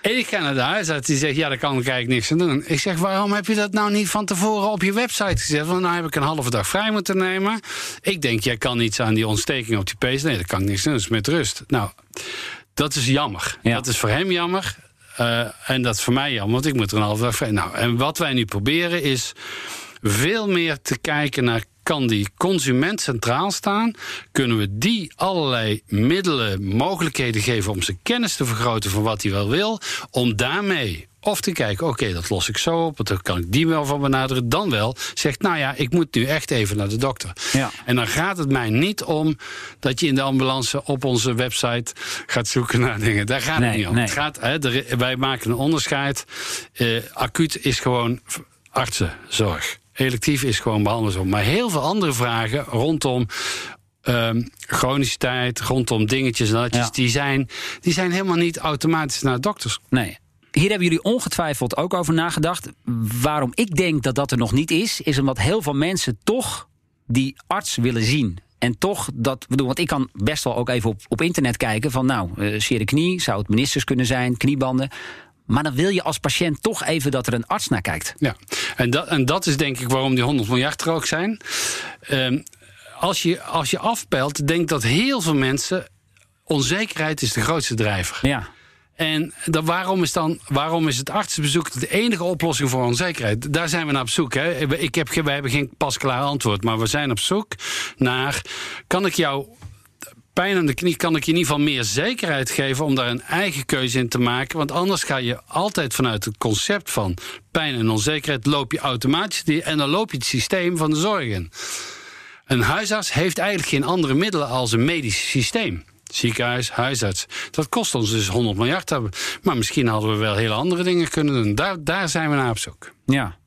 Speaker 3: en ik ga naar de huisarts die zegt, ja, daar kan ik eigenlijk niks aan doen. Ik zeg, waarom heb je dat nou niet van tevoren op je website gezet? Want nou heb ik een halve dag vrij moeten nemen. Ik denk, jij kan iets aan die ontsteking op die pees. Nee, dat kan ik niks doen, dat is met rust. Nou, dat is jammer. Ja. Dat is voor hem jammer. Uh, en dat is voor mij jammer, want ik moet er een halve dag vrij. Nou, en wat wij nu proberen is veel meer te kijken naar kan die consument centraal staan? Kunnen we die allerlei middelen, mogelijkheden geven om zijn kennis te vergroten van wat hij wel wil? Om daarmee of te kijken, oké, dat los ik zo op, dan kan ik die wel van benaderen. Dan wel zegt, nou ja, ik moet nu echt even naar de dokter.
Speaker 2: Ja.
Speaker 3: En dan gaat het mij niet om dat je in de ambulance op onze website gaat zoeken naar dingen. Daar gaat het niet om. Het gaat, hè, wij maken een onderscheid. Uh, acuut is gewoon artsenzorg. Electief is gewoon behandelen. Maar heel veel andere vragen rondom um, chroniciteit, rondom dingetjes en datjes, die, zijn, die zijn helemaal niet automatisch naar dokters.
Speaker 2: Nee. Hier hebben jullie ongetwijfeld ook over nagedacht. Waarom ik denk dat dat er nog niet is, is omdat heel veel mensen toch die arts willen zien. En toch, dat bedoel, want ik kan best wel ook even op, op internet kijken van nou, uh, knie, zou het ministers kunnen zijn, kniebanden. Maar dan wil je als patiënt toch even dat er een arts naar kijkt.
Speaker 3: Ja, en dat, en dat is denk ik waarom die 100 miljard er ook zijn. Uh, als, je, als je afpelt, denk dat heel veel mensen. Onzekerheid is de grootste drijver.
Speaker 2: Ja.
Speaker 3: En dat, waarom, is dan, waarom is het artsenbezoek de enige oplossing voor onzekerheid? Daar zijn we naar op zoek. Hè. Ik heb, wij hebben geen pasklaar antwoord, maar we zijn op zoek naar... kan ik jou pijn aan de knie kan ik je in ieder geval meer zekerheid geven om daar een eigen keuze in te maken. Want anders ga je altijd vanuit het concept van pijn en onzekerheid loop je automatisch die, en dan loop je het systeem van de zorg in. Een huisarts heeft eigenlijk geen andere middelen als een medisch systeem. Ziekenhuis, huisarts. Dat kost ons dus 100 miljard. Maar misschien hadden we wel hele andere dingen kunnen doen. Daar, daar zijn we naar op zoek.
Speaker 2: Ja.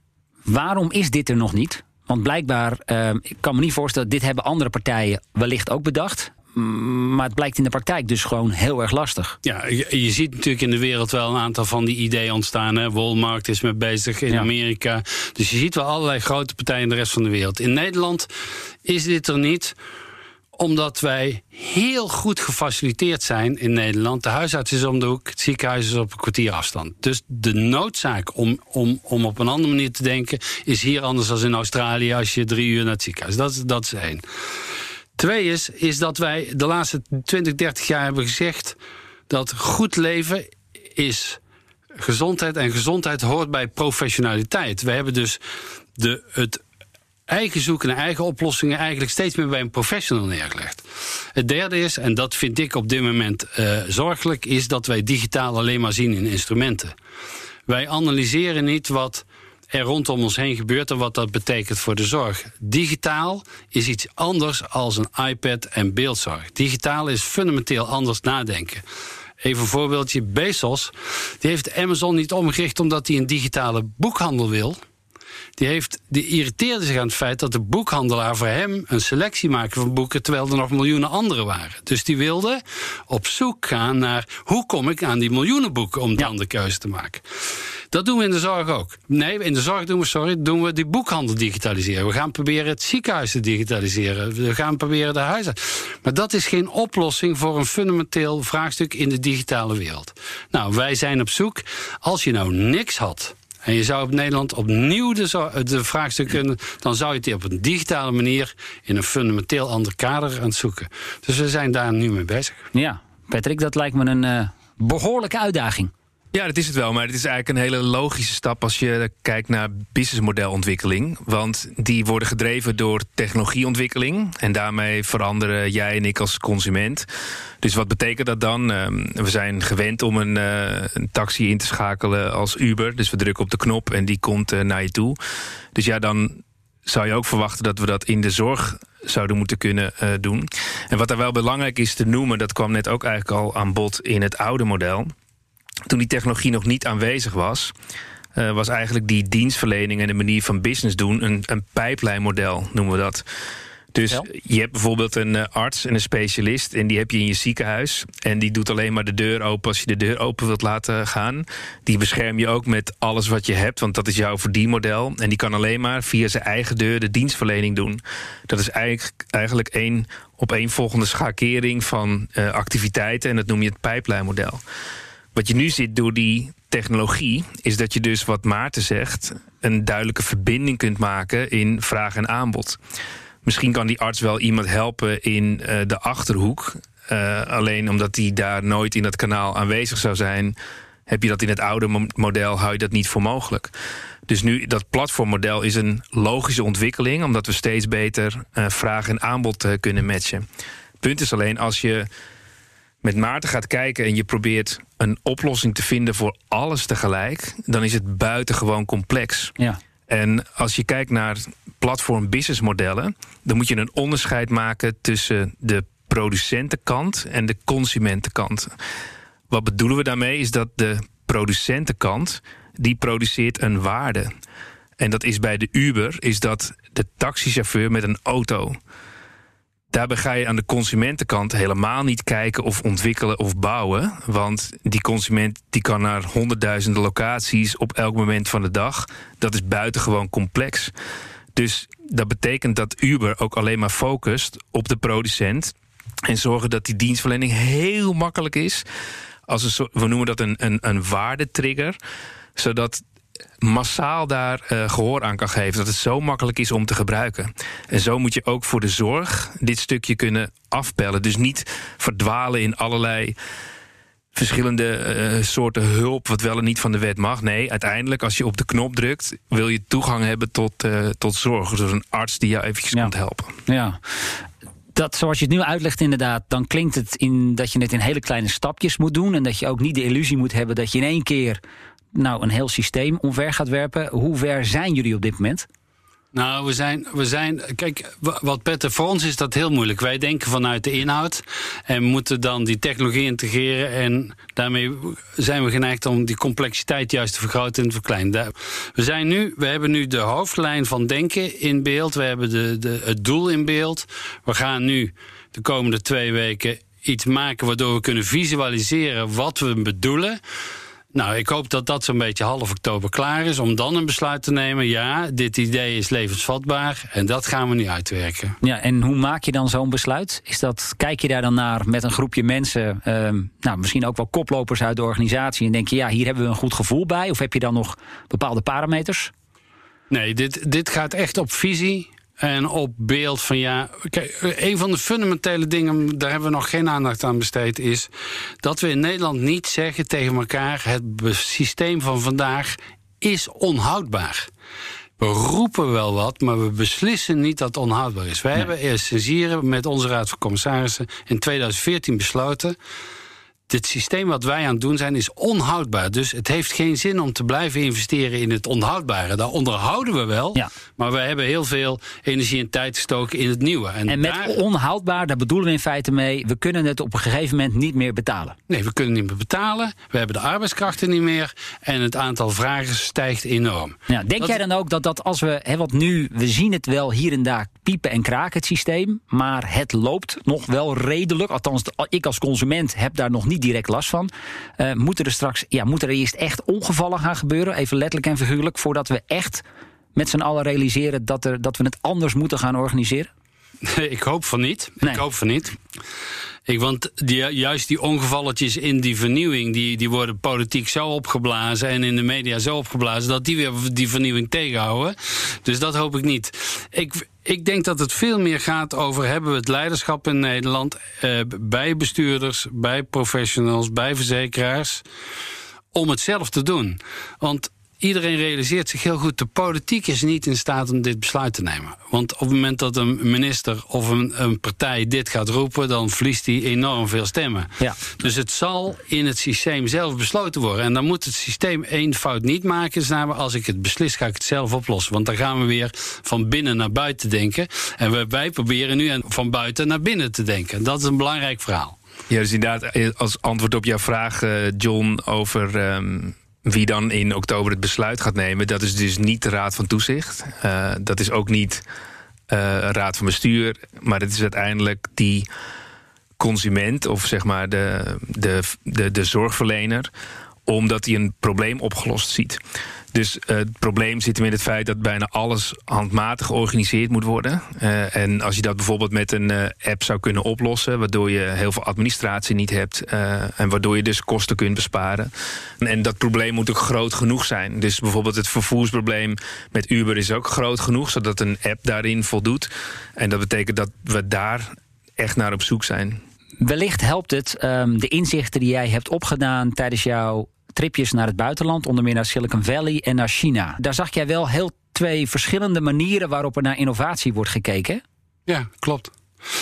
Speaker 2: Waarom is dit er nog niet? Want blijkbaar, uh, ik kan me niet voorstellen, dit hebben andere partijen wellicht ook bedacht. Maar het blijkt in de praktijk dus gewoon heel erg lastig.
Speaker 3: Ja, je, ziet natuurlijk in de wereld wel een aantal van die ideeën ontstaan. Hè. Walmart is mee bezig in Amerika. Dus je ziet wel allerlei grote partijen in de rest van de wereld. In Nederland is dit er niet omdat wij heel goed gefaciliteerd zijn in Nederland. De huisarts is om de hoek, het ziekenhuis is op een kwartier afstand. Dus de noodzaak om, om, om op een andere manier te denken... is hier anders dan in Australië als je drie uur naar het ziekenhuis. Dat, dat is één. Twee is, is dat wij de laatste 20, 30 jaar hebben gezegd... dat goed leven is gezondheid en gezondheid hoort bij professionaliteit. We hebben dus de, het eigen zoeken naar eigen oplossingen eigenlijk steeds meer bij een professional neergelegd. Het derde is, en dat vind ik op dit moment uh, zorgelijk, is dat wij digitaal alleen maar zien in instrumenten. Wij analyseren niet wat er rondom ons heen gebeurt en wat dat betekent voor de zorg. Digitaal is iets anders als een iPad en beeldzorg. Digitaal is fundamenteel anders nadenken. Even een voorbeeldje. Bezos die heeft Amazon niet omgericht omdat hij een digitale boekhandel wil die, heeft, die irriteerde zich aan het feit dat de boekhandelaar voor hem een selectie maakte van boeken, terwijl er nog miljoenen andere waren. Dus die wilde op zoek gaan naar hoe kom ik aan die miljoenen boeken om dan de keuze te maken. Dat doen we in de zorg ook. Nee, in de zorg doen we, sorry, doen we die boekhandel digitaliseren. We gaan proberen het ziekenhuis te digitaliseren. We gaan proberen de huizen. Maar dat is geen oplossing voor een fundamenteel vraagstuk in de digitale wereld. Nou, wij zijn op zoek. Als je nou niks had en je zou op Nederland opnieuw de, de vraagstuk kunnen, dan zou je het op een digitale manier in een fundamenteel ander kader aan het zoeken. Dus we zijn daar nu mee bezig.
Speaker 2: Ja, Patrick, dat lijkt me een uh, behoorlijke uitdaging.
Speaker 1: Ja, dat is het wel. Maar het is eigenlijk een hele logische stap als je kijkt naar businessmodelontwikkeling. Want die worden gedreven door technologieontwikkeling. En daarmee veranderen jij en ik als consument. Dus wat betekent dat dan? Ehm, we zijn gewend om een, uh, een, taxi in te schakelen als Uber. Dus we drukken op de knop en die komt uh, naar je toe. Dus ja, dan zou je ook verwachten dat we dat in de zorg zouden moeten kunnen uh, doen. En wat daar wel belangrijk is te noemen, dat kwam net ook eigenlijk al aan bod in het oude model toen die technologie nog niet aanwezig was, uh, was eigenlijk die dienstverlening en de manier van business doen een, een pijplijnmodel, noemen we dat. Dus je hebt bijvoorbeeld een uh, arts en een specialist en die heb je in je ziekenhuis. En die doet alleen maar de deur open als je de deur open wilt laten gaan. Die bescherm je ook met alles wat je hebt, want dat is jouw verdienmodel. En die kan alleen maar via zijn eigen deur de dienstverlening doen. Dat is eigenlijk, eigenlijk één op één volgende schakering van uh, activiteiten en dat noem je het pijplijnmodel. Wat je nu ziet door die technologie, is dat je dus, wat Maarten zegt, een duidelijke verbinding kunt maken in vraag en aanbod. Misschien kan die arts wel iemand helpen in uh, de achterhoek. Uh, alleen omdat die daar nooit in dat kanaal aanwezig zou zijn, heb je dat in het oude model, hou je dat niet voor mogelijk. Dus nu, dat platformmodel is een logische ontwikkeling, omdat we steeds beter uh, vraag en aanbod kunnen matchen. Punt is alleen, als je met Maarten gaat kijken en je probeert een oplossing te vinden voor alles tegelijk, dan is het buitengewoon complex.
Speaker 2: Ja.
Speaker 1: En als je kijkt naar platform businessmodellen, dan moet je een onderscheid maken tussen de producentenkant en de consumentenkant. Wat bedoelen we daarmee is dat de producentenkant die produceert een waarde. En dat is bij de Uber is dat de taxichauffeur met een auto. Daarbij ga je aan de consumentenkant helemaal niet kijken of ontwikkelen of bouwen. Want die consument die kan naar honderdduizenden locaties op elk moment van de dag. Dat is buitengewoon complex. Dus dat betekent dat Uber ook alleen maar focust op de producent. En zorgen dat die dienstverlening heel makkelijk is. Als we noemen dat een, een, een waardetrigger. Zodat massaal daar uh, gehoor aan kan geven. Dat het zo makkelijk is om te gebruiken. En zo moet je ook voor de zorg dit stukje kunnen afpellen. Dus niet verdwalen in allerlei verschillende uh, soorten hulp, wat wel en niet van de wet mag. Nee, uiteindelijk, als je op de knop drukt, wil je toegang hebben tot, uh, tot zorg. Dus een arts die jou eventjes ja. komt helpen.
Speaker 2: Ja. Dat, zoals je het nu uitlegt, inderdaad, dan klinkt het in dat je het in hele kleine stapjes moet doen. En dat je ook niet de illusie moet hebben dat je in één keer nou een heel systeem omver gaat werpen. Hoe ver zijn jullie op dit moment?
Speaker 3: Nou, we zijn, we zijn. Kijk, wat Petter, voor ons is dat heel moeilijk. Wij denken vanuit de inhoud en moeten dan die technologie integreren. En daarmee zijn we geneigd om die complexiteit juist te vergroten en te verkleinen. We, zijn nu, we hebben nu de hoofdlijn van denken in beeld. We hebben de, de, het doel in beeld. We gaan nu de komende twee weken iets maken waardoor we kunnen visualiseren wat we bedoelen. Nou, ik hoop dat dat zo'n beetje half oktober klaar is. Om dan een besluit te nemen. Ja, dit idee is levensvatbaar. En dat gaan we nu uitwerken.
Speaker 2: Ja, en hoe maak je dan zo'n besluit? Is dat, kijk je daar dan naar met een groepje mensen? Ehm, nou, misschien ook wel koplopers uit de organisatie. En denk je, ja, hier hebben we een goed gevoel bij. Of heb je dan nog bepaalde parameters?
Speaker 3: Nee, dit, dit gaat echt op visie. En op beeld van ja. Kijk, een van de fundamentele dingen, daar hebben we nog geen aandacht aan besteed, is dat we in Nederland niet zeggen tegen elkaar: het systeem van vandaag is onhoudbaar. We roepen wel wat, maar we beslissen niet dat het onhoudbaar is. Wij hebben eerst hier met onze Raad van Commissarissen in 2014 besloten dit systeem wat wij aan het doen zijn is onhoudbaar. Dus het heeft geen zin om te blijven investeren in het onhoudbare. Daar onderhouden we wel, ja. maar we hebben heel veel energie en tijd gestoken in het nieuwe.
Speaker 2: En, en met onhoudbaar, daar bedoelen we in feite mee... we kunnen het op een gegeven moment niet meer betalen.
Speaker 3: Nee, we kunnen niet meer betalen. We hebben de arbeidskrachten niet meer. En het aantal vragen stijgt enorm.
Speaker 2: Ja, denk jij dan ook dat dat als we... Hè, want nu, we zien het wel hier en daar piepen en kraken het systeem... maar het loopt nog wel redelijk. Althans, ik als consument heb daar nog niet direct last van. Uh, moeten er straks, ja, moeten er eerst echt ongevallen gaan gebeuren, even letterlijk en figuurlijk, voordat we echt met z'n allen realiseren dat, er, dat we het anders moeten gaan organiseren?
Speaker 3: ik hoop van niet. Ik hoop van niet. Ik, want die, juist die ongevalletjes in die vernieuwing, die, die worden politiek zo opgeblazen en in de media zo opgeblazen dat die weer die vernieuwing tegenhouden. Dus dat hoop ik niet. Ik, ik denk dat het veel meer gaat over hebben we het leiderschap in Nederland eh, bij bestuurders, bij professionals, bij verzekeraars om het zelf te doen. Want iedereen realiseert zich heel goed, de politiek is niet in staat om dit besluit te nemen. Want op het moment dat een minister of een, een partij dit gaat roepen, dan verliest hij enorm veel stemmen. Ja. Dus het zal in het systeem zelf besloten worden. En dan moet het systeem één fout niet maken. Is namelijk als ik het beslis, ga ik het zelf oplossen. Want dan gaan we weer van binnen naar buiten denken. En wij proberen nu van buiten naar binnen te denken. Dat is een belangrijk verhaal.
Speaker 1: Ja, dus inderdaad, als antwoord op jouw vraag, eh, John, over. Ehm, wie dan in oktober het besluit gaat nemen, dat is dus niet de Raad van Toezicht. Uh, dat is ook niet uh, Raad van Bestuur, maar het is uiteindelijk die consument of zeg maar de, de, de, de zorgverlener, omdat hij een probleem opgelost ziet. Dus uh, het probleem zit hem in het feit dat bijna alles handmatig georganiseerd moet worden. Uh, en als je dat bijvoorbeeld met een uh, app zou kunnen oplossen, waardoor je heel veel administratie niet hebt en waardoor je dus kosten kunt besparen. En, dat probleem moet ook groot genoeg zijn. Dus bijvoorbeeld het vervoersprobleem met Uber is ook groot genoeg, zodat een app daarin voldoet. En dat betekent dat we daar echt naar op zoek zijn.
Speaker 2: Wellicht helpt het um, de inzichten die jij hebt opgedaan tijdens jouw tripjes naar het buitenland, onder meer naar Silicon Valley en naar China. Daar zag jij wel heel twee verschillende manieren waarop er naar innovatie wordt gekeken.
Speaker 3: Ja, klopt.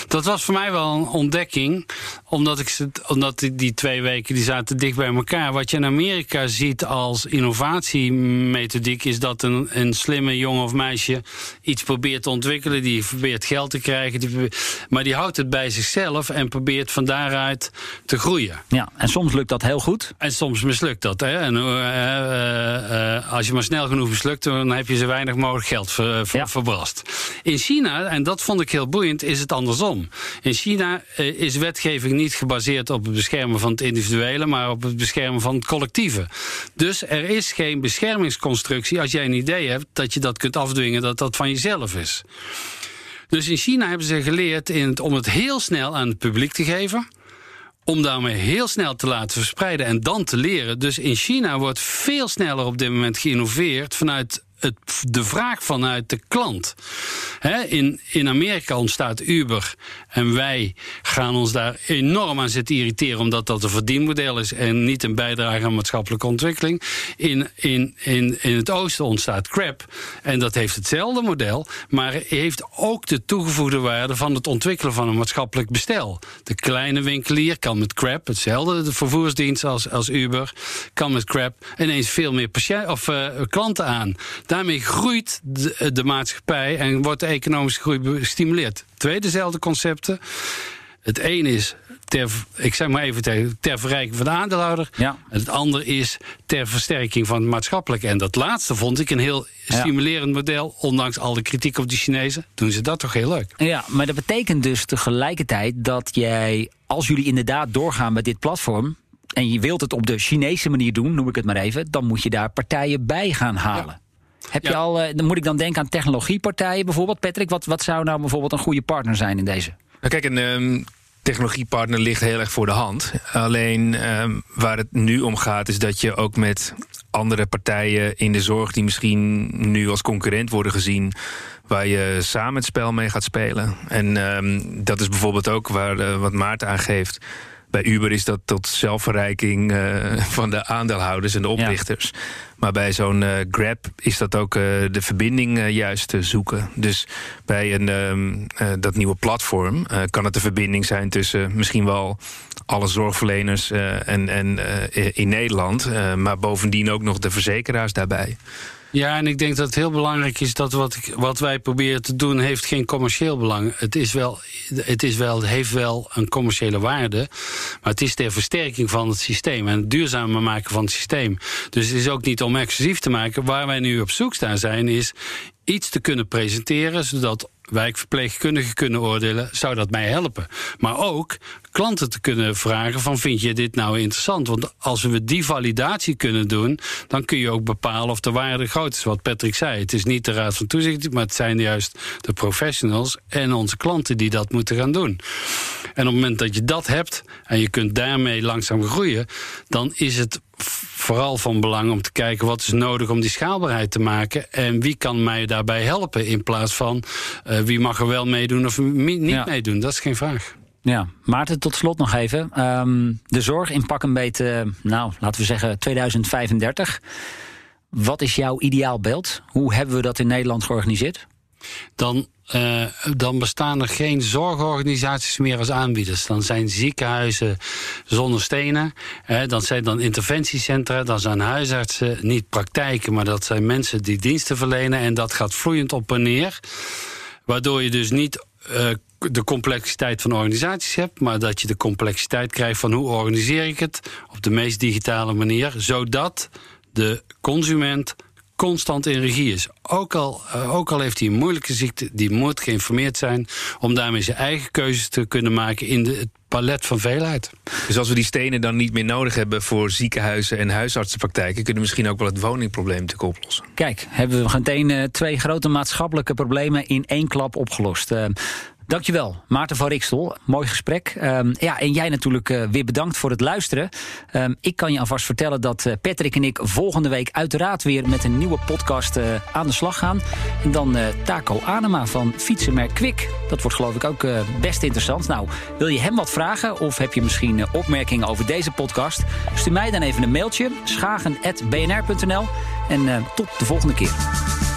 Speaker 3: Dat was voor mij wel een ontdekking. Omdat, ik, omdat die, die twee weken die zaten dicht bij elkaar. Wat je in Amerika ziet als innovatiemethodiek... is dat een, een slimme jongen of meisje iets probeert te ontwikkelen. Die probeert geld te krijgen. Die maar die houdt het bij zichzelf en probeert van daaruit te groeien.
Speaker 2: Ja, en soms lukt dat heel goed.
Speaker 3: En soms mislukt dat. Hè? En, uh, uh, uh, als je maar snel genoeg mislukt... dan heb je zo weinig mogelijk geld ver, ver, ja. verbrast. In China, en dat vond ik heel boeiend, is het anders andersom. In China eh, is wetgeving niet gebaseerd op het beschermen van het individuele, maar op het beschermen van het collectieve. Dus er is geen beschermingsconstructie als jij een idee hebt dat je dat kunt afdwingen dat dat van jezelf is. Dus in China hebben ze geleerd om het heel snel aan het publiek te geven om daarmee heel snel te laten verspreiden en dan te leren. Dus in China wordt veel sneller op dit moment geïnnoveerd vanuit de vraag vanuit de klant. in, in Amerika ontstaat Uber en wij gaan ons daar enorm aan zitten irriteren, omdat dat een verdienmodel is en niet een bijdrage aan maatschappelijke ontwikkeling. In, in, in, in het oosten ontstaat Crap en dat heeft hetzelfde model, maar heeft ook de toegevoegde waarde van het ontwikkelen van een maatschappelijk bestel. De kleine winkelier kan met Crap, hetzelfde de vervoersdienst als, als Uber, kan met Crap ineens veel meer patiënt, of, uh, klanten aan Daarmee groeit de, de maatschappij en wordt de economische groei gestimuleerd. Twee dezelfde concepten. Het een is ter, ik zeg maar even ter, ter verrijking van de aandeelhouder. Ja. En het andere is ter versterking van het maatschappelijke. En dat laatste vond ik een heel stimulerend model. Ondanks al de kritiek op de Chinezen, doen ze dat toch heel leuk.
Speaker 2: Ja, maar dat betekent dus tegelijkertijd dat jij, als jullie inderdaad doorgaan met dit platform. En je wilt het op de Chinese manier doen, noem ik het maar even. Dan moet je daar partijen bij gaan halen. Heb je al, uh, dan moet ik dan denken aan technologiepartijen bijvoorbeeld. Patrick, wat, wat zou nou bijvoorbeeld een goede partner zijn in deze?
Speaker 1: Nou, kijk, een um, technologiepartner ligt heel erg voor de hand. Alleen um, waar het nu om gaat, is dat je ook met andere partijen in de zorg, die misschien nu als concurrent worden gezien, waar je samen het spel mee gaat spelen. En um, dat is bijvoorbeeld ook waar uh, wat Maarten aangeeft bij Uber is dat tot zelfverrijking uh, van de aandeelhouders en de oprichters. Ja. Maar bij zo'n uh, Grab is dat ook uh, de verbinding juist te zoeken. Dus bij een, ehm, dat nieuwe platform kan het de verbinding zijn tussen misschien wel alle zorgverleners en, en, in Nederland. maar bovendien ook nog de verzekeraars daarbij.
Speaker 3: Ja, en ik denk dat het heel belangrijk is dat wat, ik, wat wij proberen te doen, heeft geen commercieel belang. Het, is wel, het, is wel, heeft wel een commerciële waarde, maar het is ter versterking van het systeem en het duurzamer maken van het systeem. Dus het is ook niet om exclusief te maken. Waar wij nu op zoek staan zijn, is iets te kunnen presenteren, zodat wijkverpleegkundigen kunnen oordelen, zou dat mij helpen. Maar ook klanten te kunnen vragen van vind je dit nou interessant? Want als we die validatie kunnen doen, dan kun je ook bepalen of de waarde groot is. Wat Patrick zei, het is niet de raad van toezicht, maar het zijn juist de professionals en onze klanten die dat moeten gaan doen. En op het moment dat je dat hebt en je kunt daarmee langzaam groeien, dan is het vooral van belang om te kijken wat is nodig om die schaalbaarheid te maken. En wie kan mij daarbij helpen in plaats van uh, wie mag er wel meedoen of niet ja. meedoen. Dat is geen vraag.
Speaker 2: Ja, Maarten, tot slot nog even. Um, de zorg in pak een beetje, nou, laten we zeggen 2035. Wat is jouw ideaalbeeld? Hoe hebben we dat in Nederland georganiseerd?
Speaker 3: Dan uh, dan bestaan er geen zorgorganisaties meer als aanbieders. Dan zijn ziekenhuizen zonder stenen. Hè, dan zijn dan interventiecentra. Dan zijn huisartsen niet praktijken, maar dat zijn mensen die diensten verlenen. En dat gaat vloeiend op en neer. Waardoor je dus niet uh, de complexiteit van organisaties hebt, maar dat je de complexiteit krijgt van hoe organiseer ik het op de meest digitale manier, zodat de consument constant in regie is. Ook al, uh, ook al heeft hij een moeilijke ziekte, die moet geïnformeerd zijn om daarmee zijn eigen keuzes te kunnen maken in de, het palet van veelheid.
Speaker 1: Dus als we die stenen dan niet meer nodig hebben voor ziekenhuizen en huisartsenpraktijken, kunnen we misschien ook wel het woningprobleem natuurlijk oplossen.
Speaker 2: Kijk, hebben we meteen uh, twee grote maatschappelijke problemen in één klap opgelost. Dankjewel, Maarten van Rikstel. Mooi gesprek. Um, ja, en jij natuurlijk uh, weer bedankt voor het luisteren. Um, ik kan je alvast vertellen dat uh, Patrick en ik volgende week uiteraard weer met een nieuwe podcast uh, aan de slag gaan. En dan Taco Anema van Fietsenmerk Kwik. Dat wordt geloof ik ook best interessant. Nou, wil je hem wat vragen of heb je misschien opmerkingen over deze podcast? Stuur mij dan even een mailtje, schagen.bnr.nl. En tot de volgende keer.